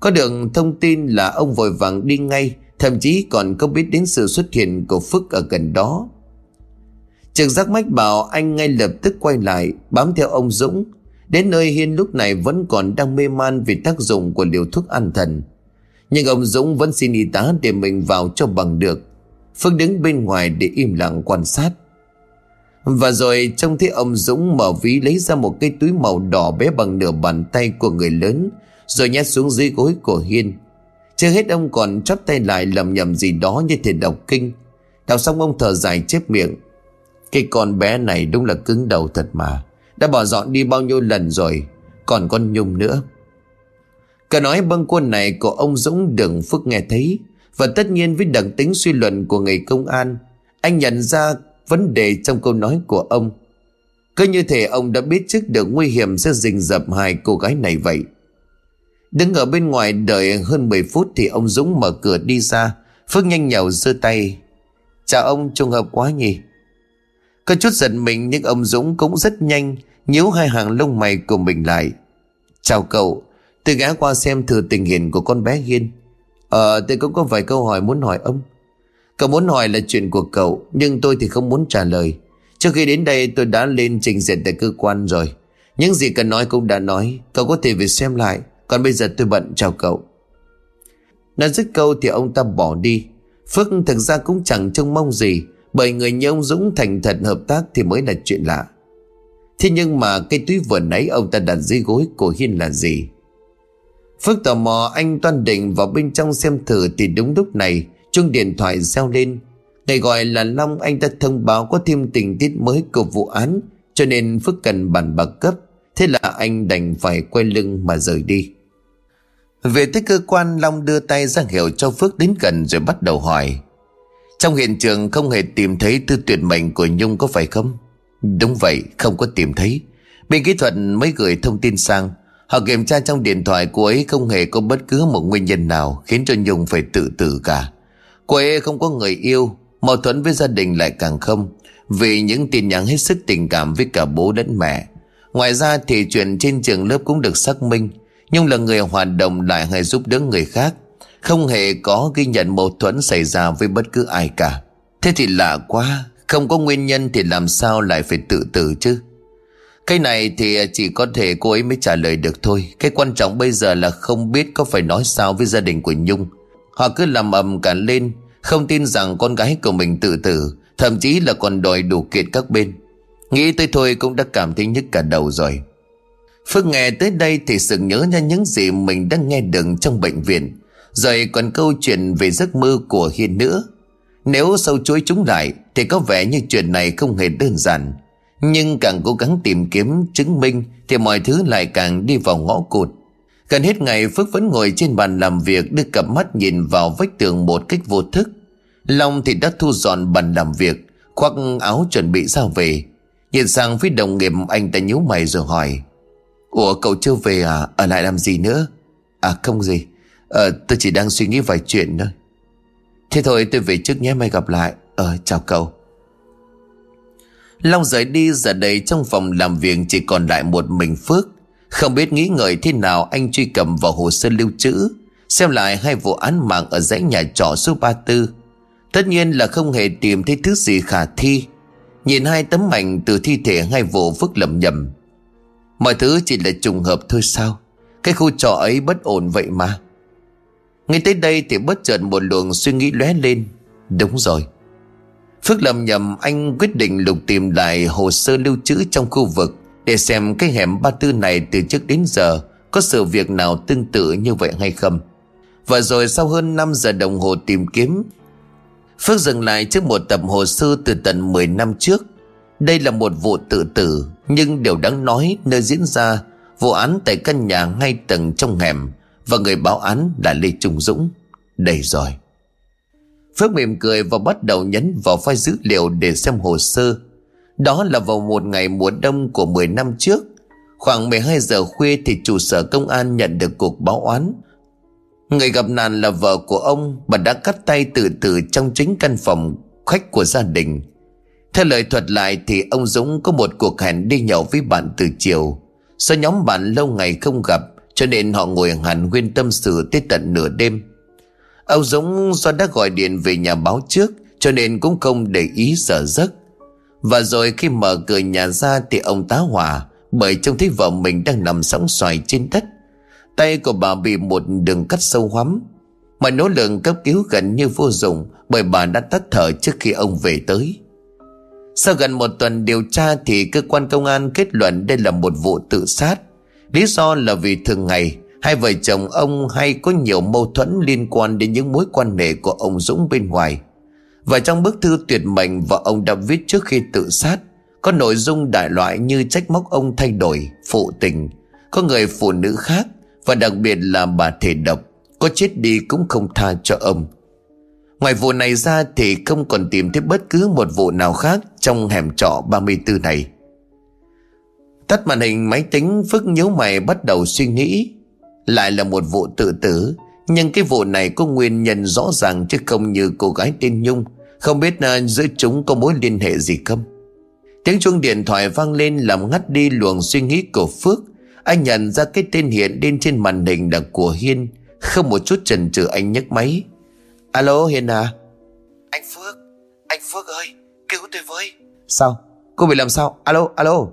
Có được thông tin là ông vội vàng đi ngay Thậm chí còn không biết đến sự xuất hiện của Phước ở gần đó Trực giác mách bảo anh ngay lập tức quay lại, Bám theo ông Dũng. Đến nơi Hiên lúc này vẫn còn đang mê man Vì tác dụng của liều thuốc an thần. Nhưng ông Dũng vẫn xin y tá Để mình vào cho bằng được. Phương đứng bên ngoài để im lặng quan sát. Và rồi trông thấy ông Dũng mở ví lấy ra một cái túi màu đỏ bé bằng nửa bàn tay của người lớn, Rồi nhét xuống dưới gối của Hiên. Chưa hết ông còn chắp tay lại lầm nhầm gì đó như thể đọc kinh. Đọc xong ông thở dài chép miệng. Cái con bé này đúng là cứng đầu thật mà Đã bỏ dọn đi bao nhiêu lần rồi, Còn con Nhung nữa Cả nói bâng quân này của ông Dũng đừng Phước nghe thấy, Và tất nhiên với đặc tính suy luận của người công an, Anh nhận ra vấn đề trong câu nói của ông Cứ như thể ông đã biết trước được nguy hiểm sẽ rình rập hai cô gái này vậy Đứng ở bên ngoài đợi hơn 10 phút thì ông Dũng mở cửa đi ra. Phước nhanh nhậu giơ tay. Chào ông trùng hợp quá nhỉ. Có chút giận mình nhưng ông Dũng cũng rất nhanh nhíu hai hàng lông mày của mình lại. Chào cậu, tôi ghé qua xem thử tình hình của con bé Hiên. Ờ, tôi cũng có vài câu hỏi muốn hỏi ông. Cậu muốn hỏi là chuyện của cậu, nhưng tôi thì không muốn trả lời. Trước khi đến đây tôi đã lên trình diện tại cơ quan rồi. Những gì cần nói cũng đã nói, cậu có thể về xem lại. Còn bây giờ tôi bận chào cậu Nói dứt câu thì ông ta bỏ đi Phước thực ra cũng chẳng trông mong gì bởi người như ông Dũng thành thật hợp tác Thì mới là chuyện lạ. Thế nhưng mà cây túi vừa nãy ông ta đặt dưới gối của Hiên là gì? Phước tò mò, anh toan định vào bên trong xem thử Thì đúng lúc này, chuông điện thoại reo lên. Ngày gọi là Long, anh ta thông báo có thêm tình tiết mới của vụ án, Cho nên Phước cần bàn bạc cấp Thế là anh đành phải quay lưng mà rời đi. Về tới cơ quan, Long đưa tay ra hiệu cho Phước đến gần rồi bắt đầu hỏi. Trong hiện trường không hề tìm thấy tư tuyệt mệnh của Nhung có phải không? Đúng vậy, không có tìm thấy. Bên kỹ thuật mới gửi thông tin sang. Họ kiểm tra trong điện thoại cô ấy không hề có bất cứ một nguyên nhân nào Khiến cho Nhung phải tự tử cả. Cô ấy không có người yêu, Mâu thuẫn với gia đình lại càng không. Vì những tin nhắn hết sức tình cảm với cả bố lẫn mẹ. Ngoài ra thì chuyện trên trường lớp cũng được xác minh. Nhung là người hoạt động lại hay giúp đỡ người khác. Không hề có ghi nhận mâu thuẫn xảy ra với bất cứ ai cả. Thế thì lạ quá, Không có nguyên nhân thì làm sao lại phải tự tử chứ? Cái này thì chỉ có thể cô ấy mới trả lời được thôi. Cái quan trọng bây giờ là không biết có phải nói sao với gia đình của Nhung. Họ cứ làm ầm cả lên, Không tin rằng con gái của mình tự tử, Thậm chí là còn đòi đủ kiện các bên. Nghĩ tới thôi cũng đã cảm thấy nhức cả đầu rồi. Phước nghe tới đây thì sự nhớ ra những gì mình đã nghe được trong bệnh viện. Rồi còn câu chuyện về giấc mơ của Hiên nữa Nếu sâu chuối chúng lại, Thì có vẻ như chuyện này không hề đơn giản. Nhưng càng cố gắng tìm kiếm, chứng minh, Thì mọi thứ lại càng đi vào ngõ cụt. Gần hết ngày, Phước vẫn ngồi trên bàn làm việc, Đưa cặp mắt nhìn vào vách tường một cách vô thức. Long thì đã thu dọn bàn làm việc, Khoác áo chuẩn bị ra về. Nhìn sang phía đồng nghiệp, anh ta nhíu mày rồi hỏi, Ủa, cậu chưa về à? Ở lại làm gì nữa? À không gì. Ờ tôi chỉ đang suy nghĩ vài chuyện thôi. Thế thôi, tôi về trước nhé, mai gặp lại. Ờ chào cậu. Long rời đi, giờ đây trong phòng làm việc chỉ còn lại một mình Phước. Không biết nghĩ ngợi thế nào, anh truy cầm vào hồ sơ lưu trữ, Xem lại hai vụ án mạng ở dãy nhà trọ số 34 Tất nhiên là không hề tìm thấy thứ gì khả thi. Nhìn hai tấm ảnh từ thi thể hai vụ Phước lầm nhầm Mọi thứ chỉ là trùng hợp thôi sao? Cái khu trọ ấy bất ổn vậy mà. Ngay tới đây thì bất chợt một luồng suy nghĩ lóe lên. Đúng rồi. Phước lầm nhầm anh quyết định lục tìm lại hồ sơ lưu trữ trong khu vực Để xem cái hẻm ba tư này từ trước đến giờ Có sự việc nào tương tự như vậy hay không. Và rồi sau hơn 5 giờ đồng hồ tìm kiếm, Phước dừng lại trước một tập hồ sơ từ tận 10 năm trước. Đây là một vụ tự tử, Nhưng điều đáng nói, nơi diễn ra Vụ án tại căn nhà ngay tầng trong hẻm. Và người báo án là Lê Trung Dũng Đây rồi Phước mỉm cười và bắt đầu nhấn vào file dữ liệu để xem hồ sơ. Đó là vào một ngày mùa đông của 10 năm trước. Khoảng 12 giờ khuya thì trụ sở công an nhận được cuộc báo oán. Người gặp nạn là vợ của ông, bà đã cắt tay tự tử trong chính căn phòng khách của gia đình. Theo lời thuật lại thì ông Dũng có một cuộc hẹn đi nhậu với bạn từ chiều. Do nhóm bạn lâu ngày không gặp cho nên họ ngồi hẳn nguyên tâm sự tới tận nửa đêm. Ông Dũng do đã gọi điện về nhà báo trước, Cho nên cũng không để ý sợ giấc. Và rồi khi mở cửa nhà ra Thì ông tá hỏa, Bởi trông thấy vợ mình đang nằm sóng xoài trên đất. Tay của bà bị một đường cắt sâu hoắm. Mà nỗ lực cấp cứu gần như vô dụng, Bởi bà đã tắt thở trước khi ông về tới. Sau gần một tuần điều tra Thì cơ quan công an kết luận đây là một vụ tự sát. Lý do là vì thường ngày Hai vợ chồng ông hay có nhiều mâu thuẫn liên quan đến những mối quan hệ của ông Dũng bên ngoài. Và trong bức thư tuyệt mệnh vợ ông đã viết trước khi tự sát, có nội dung đại loại như trách móc ông thay đổi, phụ tình, có người phụ nữ khác và đặc biệt là bà thể độc, có chết đi cũng không tha cho ông. Ngoài vụ này ra thì không còn tìm thấy bất cứ một vụ nào khác trong hẻm trọ 34 này. Tắt màn hình máy tính Phước nhíu mày bắt đầu suy nghĩ. Lại là một vụ tự tử Nhưng cái vụ này có nguyên nhân rõ ràng Chứ không như cô gái tên Nhung. Không biết uh, giữa chúng có mối liên hệ gì không? Tiếng chuông điện thoại vang lên Làm ngắt đi luồng suy nghĩ của Phước. Anh nhận ra cái tên hiện lên trên màn hình là của Hiên. Không một chút chần chừ anh nhấc máy. Alo Hiên à? Anh Phước Anh Phước ơi cứu tôi với. Sao? Cô bị làm sao? Alo alo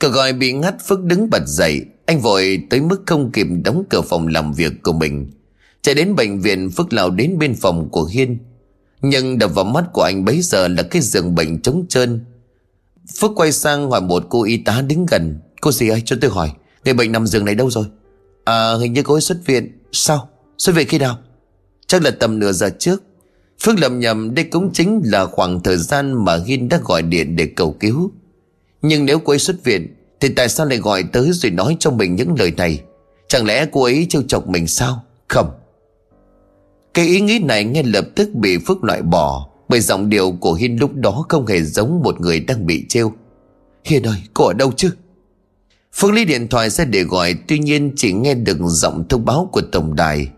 cửa gọi bị ngắt, Phước đứng bật dậy. Anh vội tới mức không kịp đóng cửa phòng làm việc của mình. Chạy đến bệnh viện, Phước lao đến bên phòng của Hiên. Nhưng đập vào mắt của anh bấy giờ là cái giường bệnh trống trơn. Phước quay sang hỏi một cô y tá đứng gần. Cô gì ơi, cho tôi hỏi, Người bệnh nằm giường này đâu rồi? À hình như cô ấy xuất viện. Sao? Xuất viện khi nào? Chắc là tầm nửa giờ trước. Phước lầm nhầm, đây cũng chính là khoảng thời gian mà Hiên đã gọi điện để cầu cứu. Nhưng nếu cô ấy xuất viện, thì tại sao lại gọi tới rồi nói cho mình những lời này? Chẳng lẽ cô ấy trêu chọc mình sao? Không. Cái ý nghĩ này ngay lập tức bị Phước loại bỏ, Bởi giọng điệu của Hiên lúc đó không hề giống một người đang bị trêu. Hiên ơi, cô ở đâu chứ? Phương lấy điện thoại ra để gọi, Tuy nhiên chỉ nghe được giọng thông báo của tổng đài.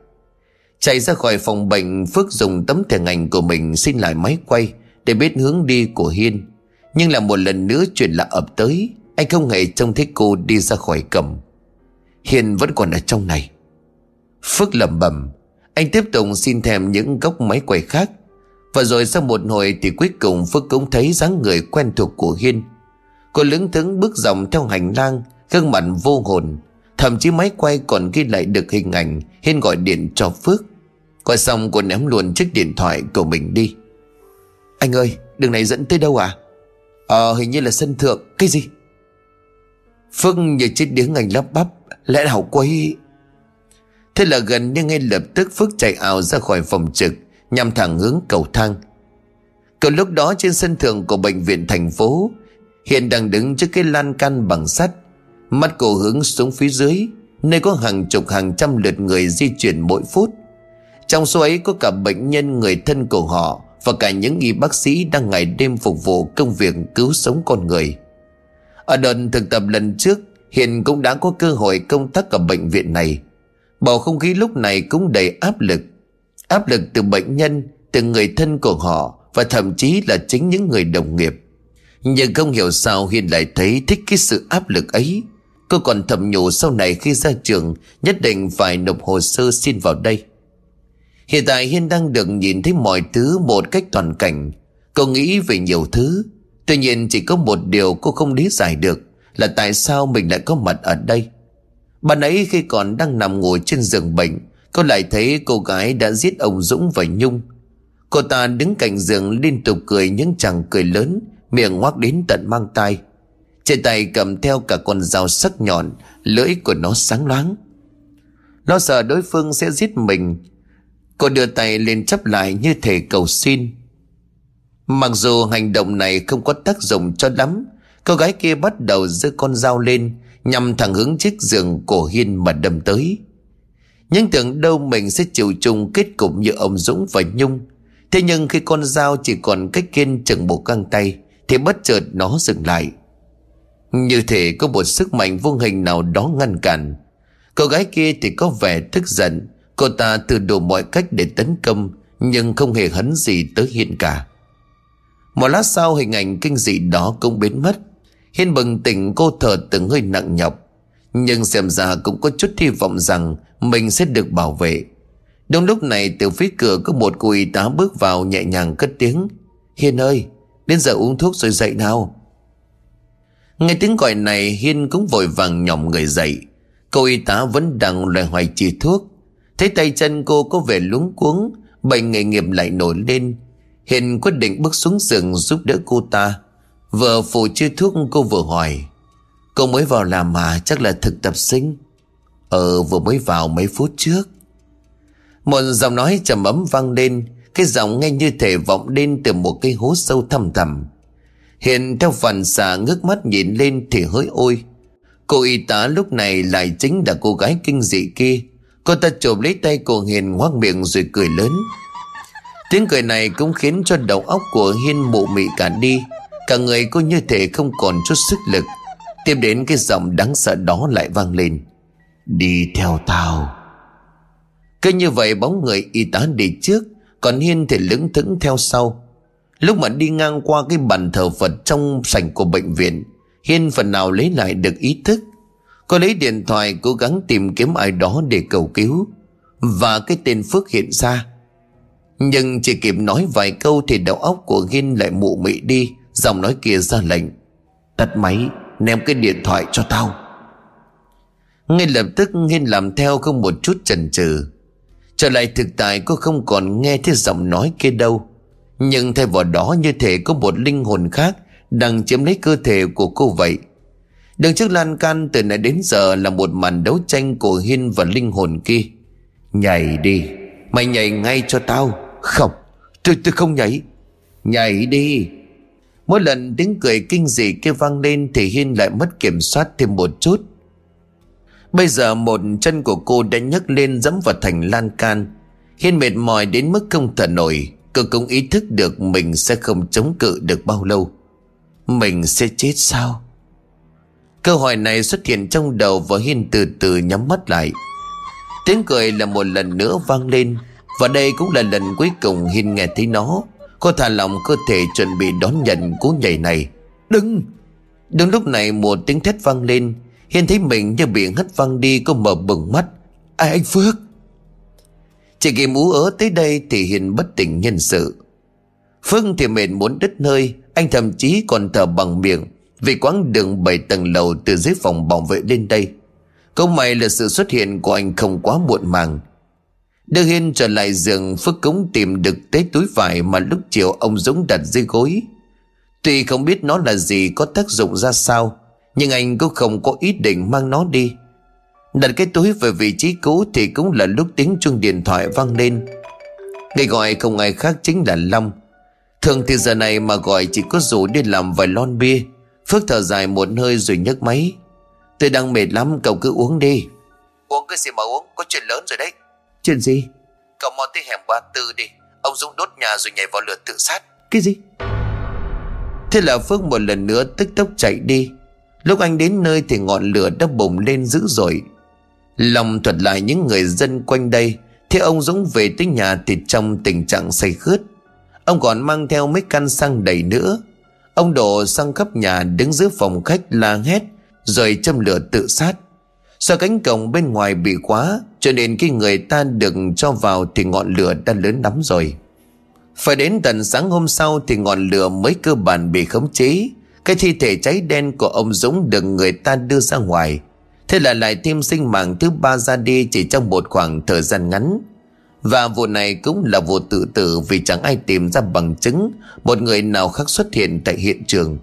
Chạy ra khỏi phòng bệnh, Phước dùng tấm thẻ ngành của mình Xin lại máy quay Để biết hướng đi của Hiên. Nhưng là một lần nữa chuyện lạ ập tới, anh không hề trông thấy cô đi ra khỏi cầm. Hiền vẫn còn ở trong này. Phước lẩm bẩm, Anh tiếp tục xin thèm những góc máy quay khác. Và rồi sau một hồi Thì cuối cùng Phước cũng thấy dáng người quen thuộc của Hiên. Cô lững thững bước dòng theo hành lang, Gương mặt vô hồn. Thậm chí máy quay còn ghi lại được hình ảnh Hiên gọi điện cho Phước. Gọi xong cô ném luôn chiếc điện thoại của mình đi. Anh ơi, đường này dẫn tới đâu à? Ờ hình như là sân thượng. Cái gì? Phước như chết điếng ngành lắp bắp, Lẽ nào quấy Thế là gần như ngay lập tức Phước chạy ảo ra khỏi phòng trực, Nhằm thẳng hướng cầu thang. Cầu lúc đó trên sân thượng của bệnh viện thành phố, Hiện đang đứng trước cái lan can bằng sắt. Mắt cổ hướng xuống phía dưới, Nơi có hàng chục, hàng trăm lượt người di chuyển mỗi phút. Trong số ấy có cả bệnh nhân, người thân của họ. Và cả những y bác sĩ đang ngày đêm phục vụ công việc cứu sống con người. Ở đợt thực tập lần trước, Hiền cũng đã có cơ hội công tác ở bệnh viện này. Bầu không khí lúc này cũng đầy áp lực. Áp lực từ bệnh nhân, Từ người thân của họ Và thậm chí là chính những người đồng nghiệp. Nhưng không hiểu sao hiền lại thấy thích cái sự áp lực ấy. Cô còn thầm nhủ sau này khi ra trường, Nhất định phải nộp hồ sơ xin vào đây. Hiện tại Hiên đang được nhìn thấy mọi thứ một cách toàn cảnh. Cô nghĩ về nhiều thứ. Tuy nhiên chỉ có một điều cô không lý giải được, Là tại sao mình lại có mặt ở đây. Bạn ấy khi còn đang nằm ngồi trên giường bệnh, Cô lại thấy cô gái đã giết ông Dũng và Nhung. Cô ta đứng cạnh giường liên tục cười những chàng cười lớn, Miệng ngoác đến tận mang tay Trên tay cầm theo cả con dao sắc nhọn, Lưỡi của nó sáng loáng. Lo sợ đối phương sẽ giết mình Cô đưa tay lên chấp lại như thể cầu xin. Mặc dù hành động này không có tác dụng cho lắm, Cô gái kia bắt đầu giơ con dao lên, Nhằm thẳng hướng chiếc giường cổ Hiên mà đâm tới. Nhưng tưởng đâu mình sẽ chịu chung kết cục như ông Dũng và Nhung. Thế nhưng khi con dao chỉ còn cách kiên chừng một găng tay, Thì bất chợt nó dừng lại. Như thể có một sức mạnh vô hình nào đó ngăn cản. Cô gái kia thì có vẻ tức giận Cô ta từ đủ mọi cách để tấn công, Nhưng không hề hấn gì tới Hiên cả. Một lát sau, hình ảnh kinh dị đó cũng biến mất. Hiên bừng tỉnh, cô thở từng hơi nặng nhọc. Nhưng xem ra cũng có chút hy vọng rằng Mình sẽ được bảo vệ. Đúng lúc này, từ phía cửa có một cô y tá bước vào nhẹ nhàng cất tiếng. Hiên ơi, Đến giờ uống thuốc rồi dậy nào. Nghe tiếng gọi này, Hiên cũng vội vàng nhỏm người dậy. Cô y tá vẫn đang loài hoài chi thuốc. Thấy tay chân cô có vẻ luống cuống Bệnh nghề nghiệp lại nổi lên. Hiền quyết định bước xuống giường giúp đỡ cô ta. Vừa phụ chưa thuốc, cô vừa hỏi. Cô mới vào làm mà, chắc là thực tập sinh. Ờ vừa mới vào mấy phút trước. Một giọng nói trầm ấm vang lên, Cái giọng nghe như thể vọng lên từ một cái hố sâu thầm thầm Hiền theo phản xạ ngước mắt nhìn lên thì hỡi ôi. Cô y tá lúc này lại chính là cô gái kinh dị kia. Cô ta chộp lấy tay của Hiền ngoác miệng rồi cười lớn. Tiếng cười này cũng khiến cho đầu óc của Hiên mụ mị cả đi. Cả người cô như thể không còn chút sức lực. Tiếp đến cái giọng đáng sợ đó lại vang lên. Đi theo tao. Cứ như vậy bóng người y tá đi trước, Còn Hiên thì lững thững theo sau. Lúc mà đi ngang qua cái bàn thờ Phật trong sảnh của bệnh viện, Hiên phần nào lấy lại được ý thức. Cô lấy điện thoại cố gắng tìm kiếm ai đó để cầu cứu. Và cái tên Phước hiện ra. Nhưng chỉ kịp nói vài câu Thì đầu óc của gin lại mụ mị đi. Giọng nói kia ra lệnh. Tắt máy, ném cái điện thoại cho tao. Ngay lập tức Hiên làm theo không một chút chần chừ. Trở lại thực tại cô không còn nghe thấy giọng nói kia đâu. Nhưng thay vào đó như thể có một linh hồn khác Đang chiếm lấy cơ thể của cô vậy. Đường trước lan can từ nãy đến giờ là một màn đấu tranh của Hiên và linh hồn kia. Nhảy đi, mày nhảy ngay cho tao. Không, tôi tôi không nhảy. Nhảy đi. Mỗi lần tiếng cười kinh dị kia vang lên thì Hiên lại mất kiểm soát thêm một chút. Bây giờ một chân của cô đã nhấc lên dẫm vào thành lan can. Hiên mệt mỏi đến mức không thở nổi. Cô cũng ý thức được mình sẽ không chống cự được bao lâu. Mình sẽ chết sao? Câu hỏi này xuất hiện trong đầu và Hiên từ từ nhắm mắt lại. Tiếng cười là một lần nữa vang lên, Và đây cũng là lần cuối cùng Hiên nghe thấy nó. Cô thả lòng cơ thể chuẩn bị đón nhận cú nhảy này. Đừng! Đúng lúc này một tiếng thét vang lên. Hiên thấy mình như bị hất văng đi, Cô mở bừng mắt. Ai anh Phước? Chỉ kịp ú ớ tới đây Thì Hiên bất tỉnh nhân sự. Phương thì mệt muốn đứt nơi, Anh thậm chí còn thở bằng miệng vì quãng đường 7 tầng lầu từ dưới phòng bảo vệ lên đây, Câu may là sự xuất hiện của anh không quá muộn màng. Đưa Hiên trở lại giường, Phước cống tìm được tế túi vải Mà lúc chiều ông Dũng đặt dưới gối. Tuy không biết nó là gì Có tác dụng ra sao, Nhưng anh cũng không có ý định mang nó đi. Đặt cái túi về vị trí cũ Thì cũng là lúc tiếng chuông điện thoại vang lên. Người gọi không ai khác chính là Long. Thường thì giờ này mà gọi chỉ có rủ đi làm vài lon bia. Phước thở dài một hơi rồi nhấc máy. Tôi đang mệt lắm cậu cứ uống đi. Uống cái gì mà uống? Có chuyện lớn rồi đấy. Chuyện gì? Cậu mau tới hẻm ba tư đi. Ông Dũng đốt nhà rồi nhảy vào lửa tự sát. Cái gì? Thế là Phước một lần nữa tức tốc chạy đi. Lúc anh đến nơi thì ngọn lửa đã bùng lên dữ dội. Lòng thuật lại những người dân quanh đây Thế ông Dũng về tới nhà thì trong tình trạng say khướt. Ông còn mang theo mấy căn xăng đầy nữa Ông đổ sang khắp nhà, đứng giữa phòng khách la hét, Rồi châm lửa tự sát. Do cánh cổng bên ngoài bị khóa, Cho nên khi người ta đừng cho vào Thì ngọn lửa đã lớn lắm rồi. Phải đến tận sáng hôm sau Thì ngọn lửa mới cơ bản bị khống chế. Cái thi thể cháy đen của ông Dũng Được người ta đưa ra ngoài. Thế là lại thêm sinh mạng thứ ba ra đi Chỉ trong một khoảng thời gian ngắn. Và vụ này cũng là vụ tự tử Vì chẳng ai tìm ra bằng chứng Một người nào khác xuất hiện tại hiện trường.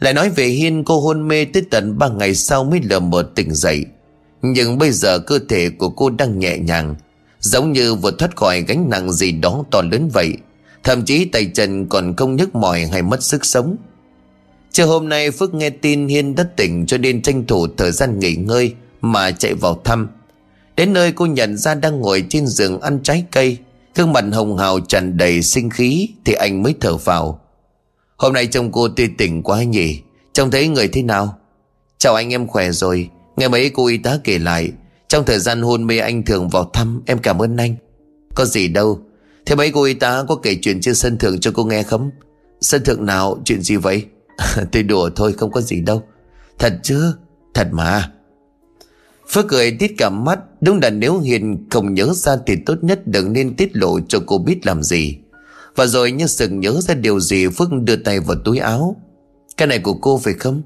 Lại nói về Hiên, cô hôn mê tới tận ba ngày sau mới lờ mờ tỉnh dậy. Nhưng bây giờ cơ thể của cô đang nhẹ nhàng, Giống như vừa thoát khỏi gánh nặng gì đó to lớn vậy. Thậm chí tay chân còn không nhức mỏi hay mất sức sống. Chiều hôm nay Phước nghe tin Hiên đã tỉnh cho nên tranh thủ thời gian nghỉ ngơi mà chạy vào thăm. Đến nơi cô nhận ra đang ngồi trên giường ăn trái cây, gương mặt hồng hào tràn đầy sinh khí thì anh mới thở vào. Hôm nay trông cô tươi tỉnh quá nhỉ? Trông thấy người thế nào? Chào anh em khỏe rồi. Nghe mấy cô y tá kể lại Trong thời gian hôn mê anh thường vào thăm Em cảm ơn anh. Có gì đâu. Thế mấy cô y tá có kể chuyện trên sân thượng cho cô nghe không? Sân thượng nào chuyện gì vậy? Tôi đùa thôi không có gì đâu. Thật chứ? Thật mà. Phước cười tít cả mắt. Đúng là nếu Hiền không nhớ ra Thì tốt nhất đừng nên tiết lộ cho cô biết làm gì. Và rồi như sừng nhớ ra điều gì, Phước đưa tay vào túi áo. Cái này của cô phải không?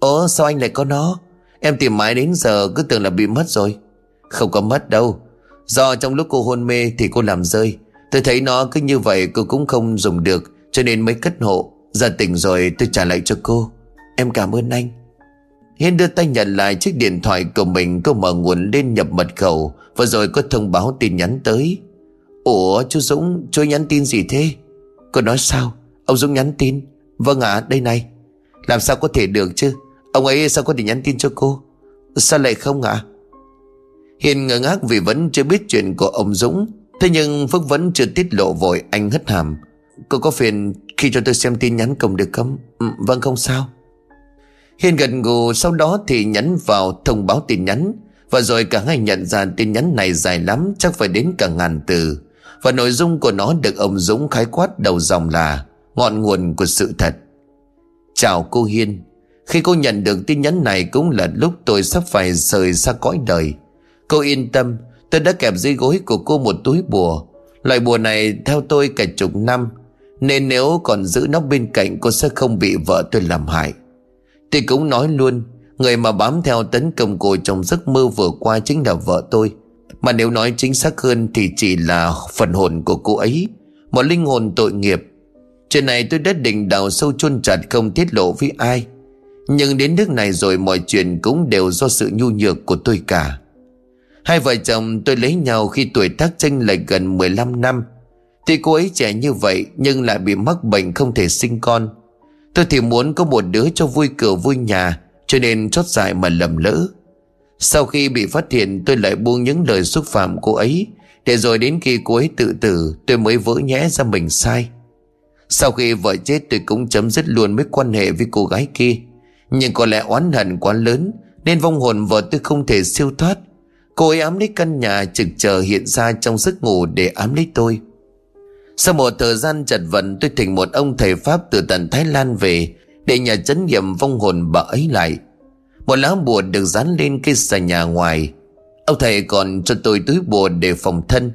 Ồ sao anh lại có nó? Em tìm mãi đến giờ cứ tưởng là bị mất rồi. Không có mất đâu. Do trong lúc cô hôn mê thì cô làm rơi. Tôi thấy nó cứ như vậy cô cũng không dùng được. Cho nên mới cất hộ. Giờ tỉnh rồi tôi trả lại cho cô. Em cảm ơn anh. Hiên đưa tay nhận lại chiếc điện thoại của mình Cô mở nguồn lên nhập mật khẩu Và rồi có thông báo tin nhắn tới. Ủa chú Dũng chú nhắn tin gì thế? Cô nói sao? Ông Dũng nhắn tin. Vâng ạ đây này. Làm sao có thể được chứ? Ông ấy sao có thể nhắn tin cho cô? Sao lại không ạ? Hiền ngơ ngác vì vẫn chưa biết chuyện của ông Dũng. Thế nhưng Phước vẫn chưa tiết lộ vội Anh hất hàm. Cô có phiền khi cho tôi xem tin nhắn cùng được không? Ừ, Vâng không sao. Hiền gần gù, sau đó thì nhắn vào thông báo tin nhắn. Và rồi cả hai nhận ra tin nhắn này dài lắm, Chắc phải đến cả ngàn từ. Và nội dung của nó được ông Dũng khái quát đầu dòng là Ngọn nguồn của sự thật. Chào cô Hiên. Khi cô nhận được tin nhắn này cũng là lúc tôi sắp phải rời xa cõi đời. Cô yên tâm, Tôi đã kẹp dưới gối của cô một túi bùa. Loại bùa này theo tôi cả chục năm, Nên nếu còn giữ nó bên cạnh cô sẽ không bị vợ tôi làm hại. Tôi cũng nói luôn, Người mà bám theo tấn công cô trong giấc mơ vừa qua chính là vợ tôi. Mà nếu nói chính xác hơn thì chỉ là phần hồn của cô ấy, Một linh hồn tội nghiệp. Chuyện này tôi đã định đào sâu chôn chặt không tiết lộ với ai. Nhưng đến nước này rồi mọi chuyện cũng đều do sự nhu nhược của tôi cả. Hai vợ chồng tôi lấy nhau khi tuổi tác chênh lệch gần 15 năm. Thì cô ấy trẻ như vậy nhưng lại bị mắc bệnh không thể sinh con. Tôi thì muốn có một đứa cho vui cửa vui nhà, Cho nên chót dại mà lầm lỡ. Sau khi bị phát hiện, tôi lại buông những lời xúc phạm cô ấy, Để rồi đến khi cô ấy tự tử, tôi mới vỡ nhẽ ra mình sai. Sau khi vợ chết, tôi cũng chấm dứt luôn mối quan hệ với cô gái kia. Nhưng có lẽ oán hận quá lớn, Nên vong hồn vợ tôi không thể siêu thoát. Cô ấy ám lấy căn nhà trực chờ hiện ra trong giấc ngủ để ám lấy tôi. Sau một thời gian chật vật, tôi thỉnh một ông thầy Pháp từ tận Thái Lan về, Để nhà chấn nghiệm vong hồn bà ấy lại. Một lá bùa được dán lên cây xà nhà ngoài. Ông thầy còn cho tôi túi bùa để phòng thân.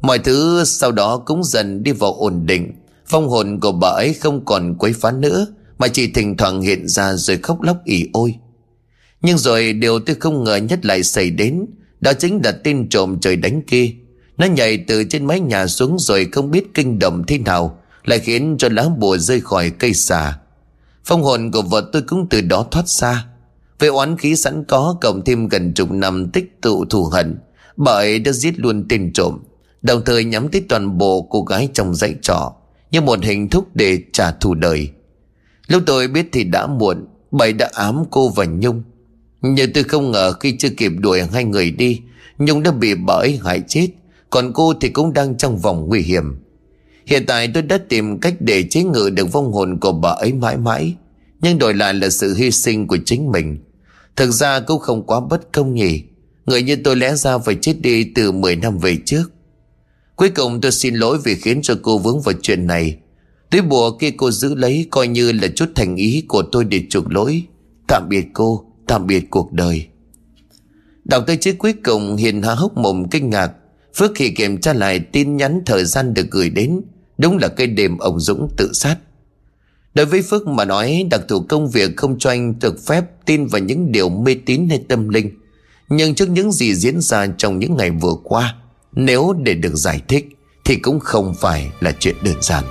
Mọi thứ sau đó cũng dần đi vào ổn định. Vong hồn của bà ấy không còn quấy phá nữa, Mà chỉ thỉnh thoảng hiện ra rồi khóc lóc ỉ ôi. Nhưng rồi điều tôi không ngờ nhất lại xảy đến, Đó chính là tên trộm trời đánh kia. Nó nhảy từ trên mái nhà xuống rồi không biết kinh động thế nào, Lại khiến cho lá bùa rơi khỏi cây xà. Phong hồn của vợ tôi cũng từ đó thoát xa về oán khí sẵn có, cộng thêm gần chục năm tích tụ thù hận Bởi đã giết luôn tên trộm, Đồng thời nhắm tới toàn bộ cô gái trong dãy trọ, Như một hình thức để trả thù đời. Lúc tôi biết thì đã muộn Bảy đã ám cô và Nhung. Nhưng tôi không ngờ khi chưa kịp đuổi hai người đi, Nhung đã bị bà ấy hại chết. Còn cô thì cũng đang trong vòng nguy hiểm. Hiện tại tôi đã tìm cách để chế ngự được vong hồn của bà ấy mãi mãi, Nhưng đổi lại là sự hy sinh của chính mình. Thực ra cũng không quá bất công nhỉ. Người như tôi lẽ ra phải chết đi từ 10 năm về trước. Cuối cùng tôi xin lỗi vì khiến cho cô vướng vào chuyện này. Túi bùa kia cô giữ lấy Coi như là chút thành ý của tôi để chuộc lỗi. Tạm biệt cô, Tạm biệt cuộc đời. Đọc tới chữ cuối cùng, Hiền há hốc mồm kinh ngạc. Phước khi kiểm tra lại tin nhắn thời gian được gửi đến Đúng là cái đêm ông Dũng tự sát Đối với Phước mà nói đặc thù công việc không cho anh được phép tin vào những điều mê tín hay tâm linh. Nhưng trước những gì diễn ra trong những ngày vừa qua, nếu để được giải thích thì cũng không phải là chuyện đơn giản.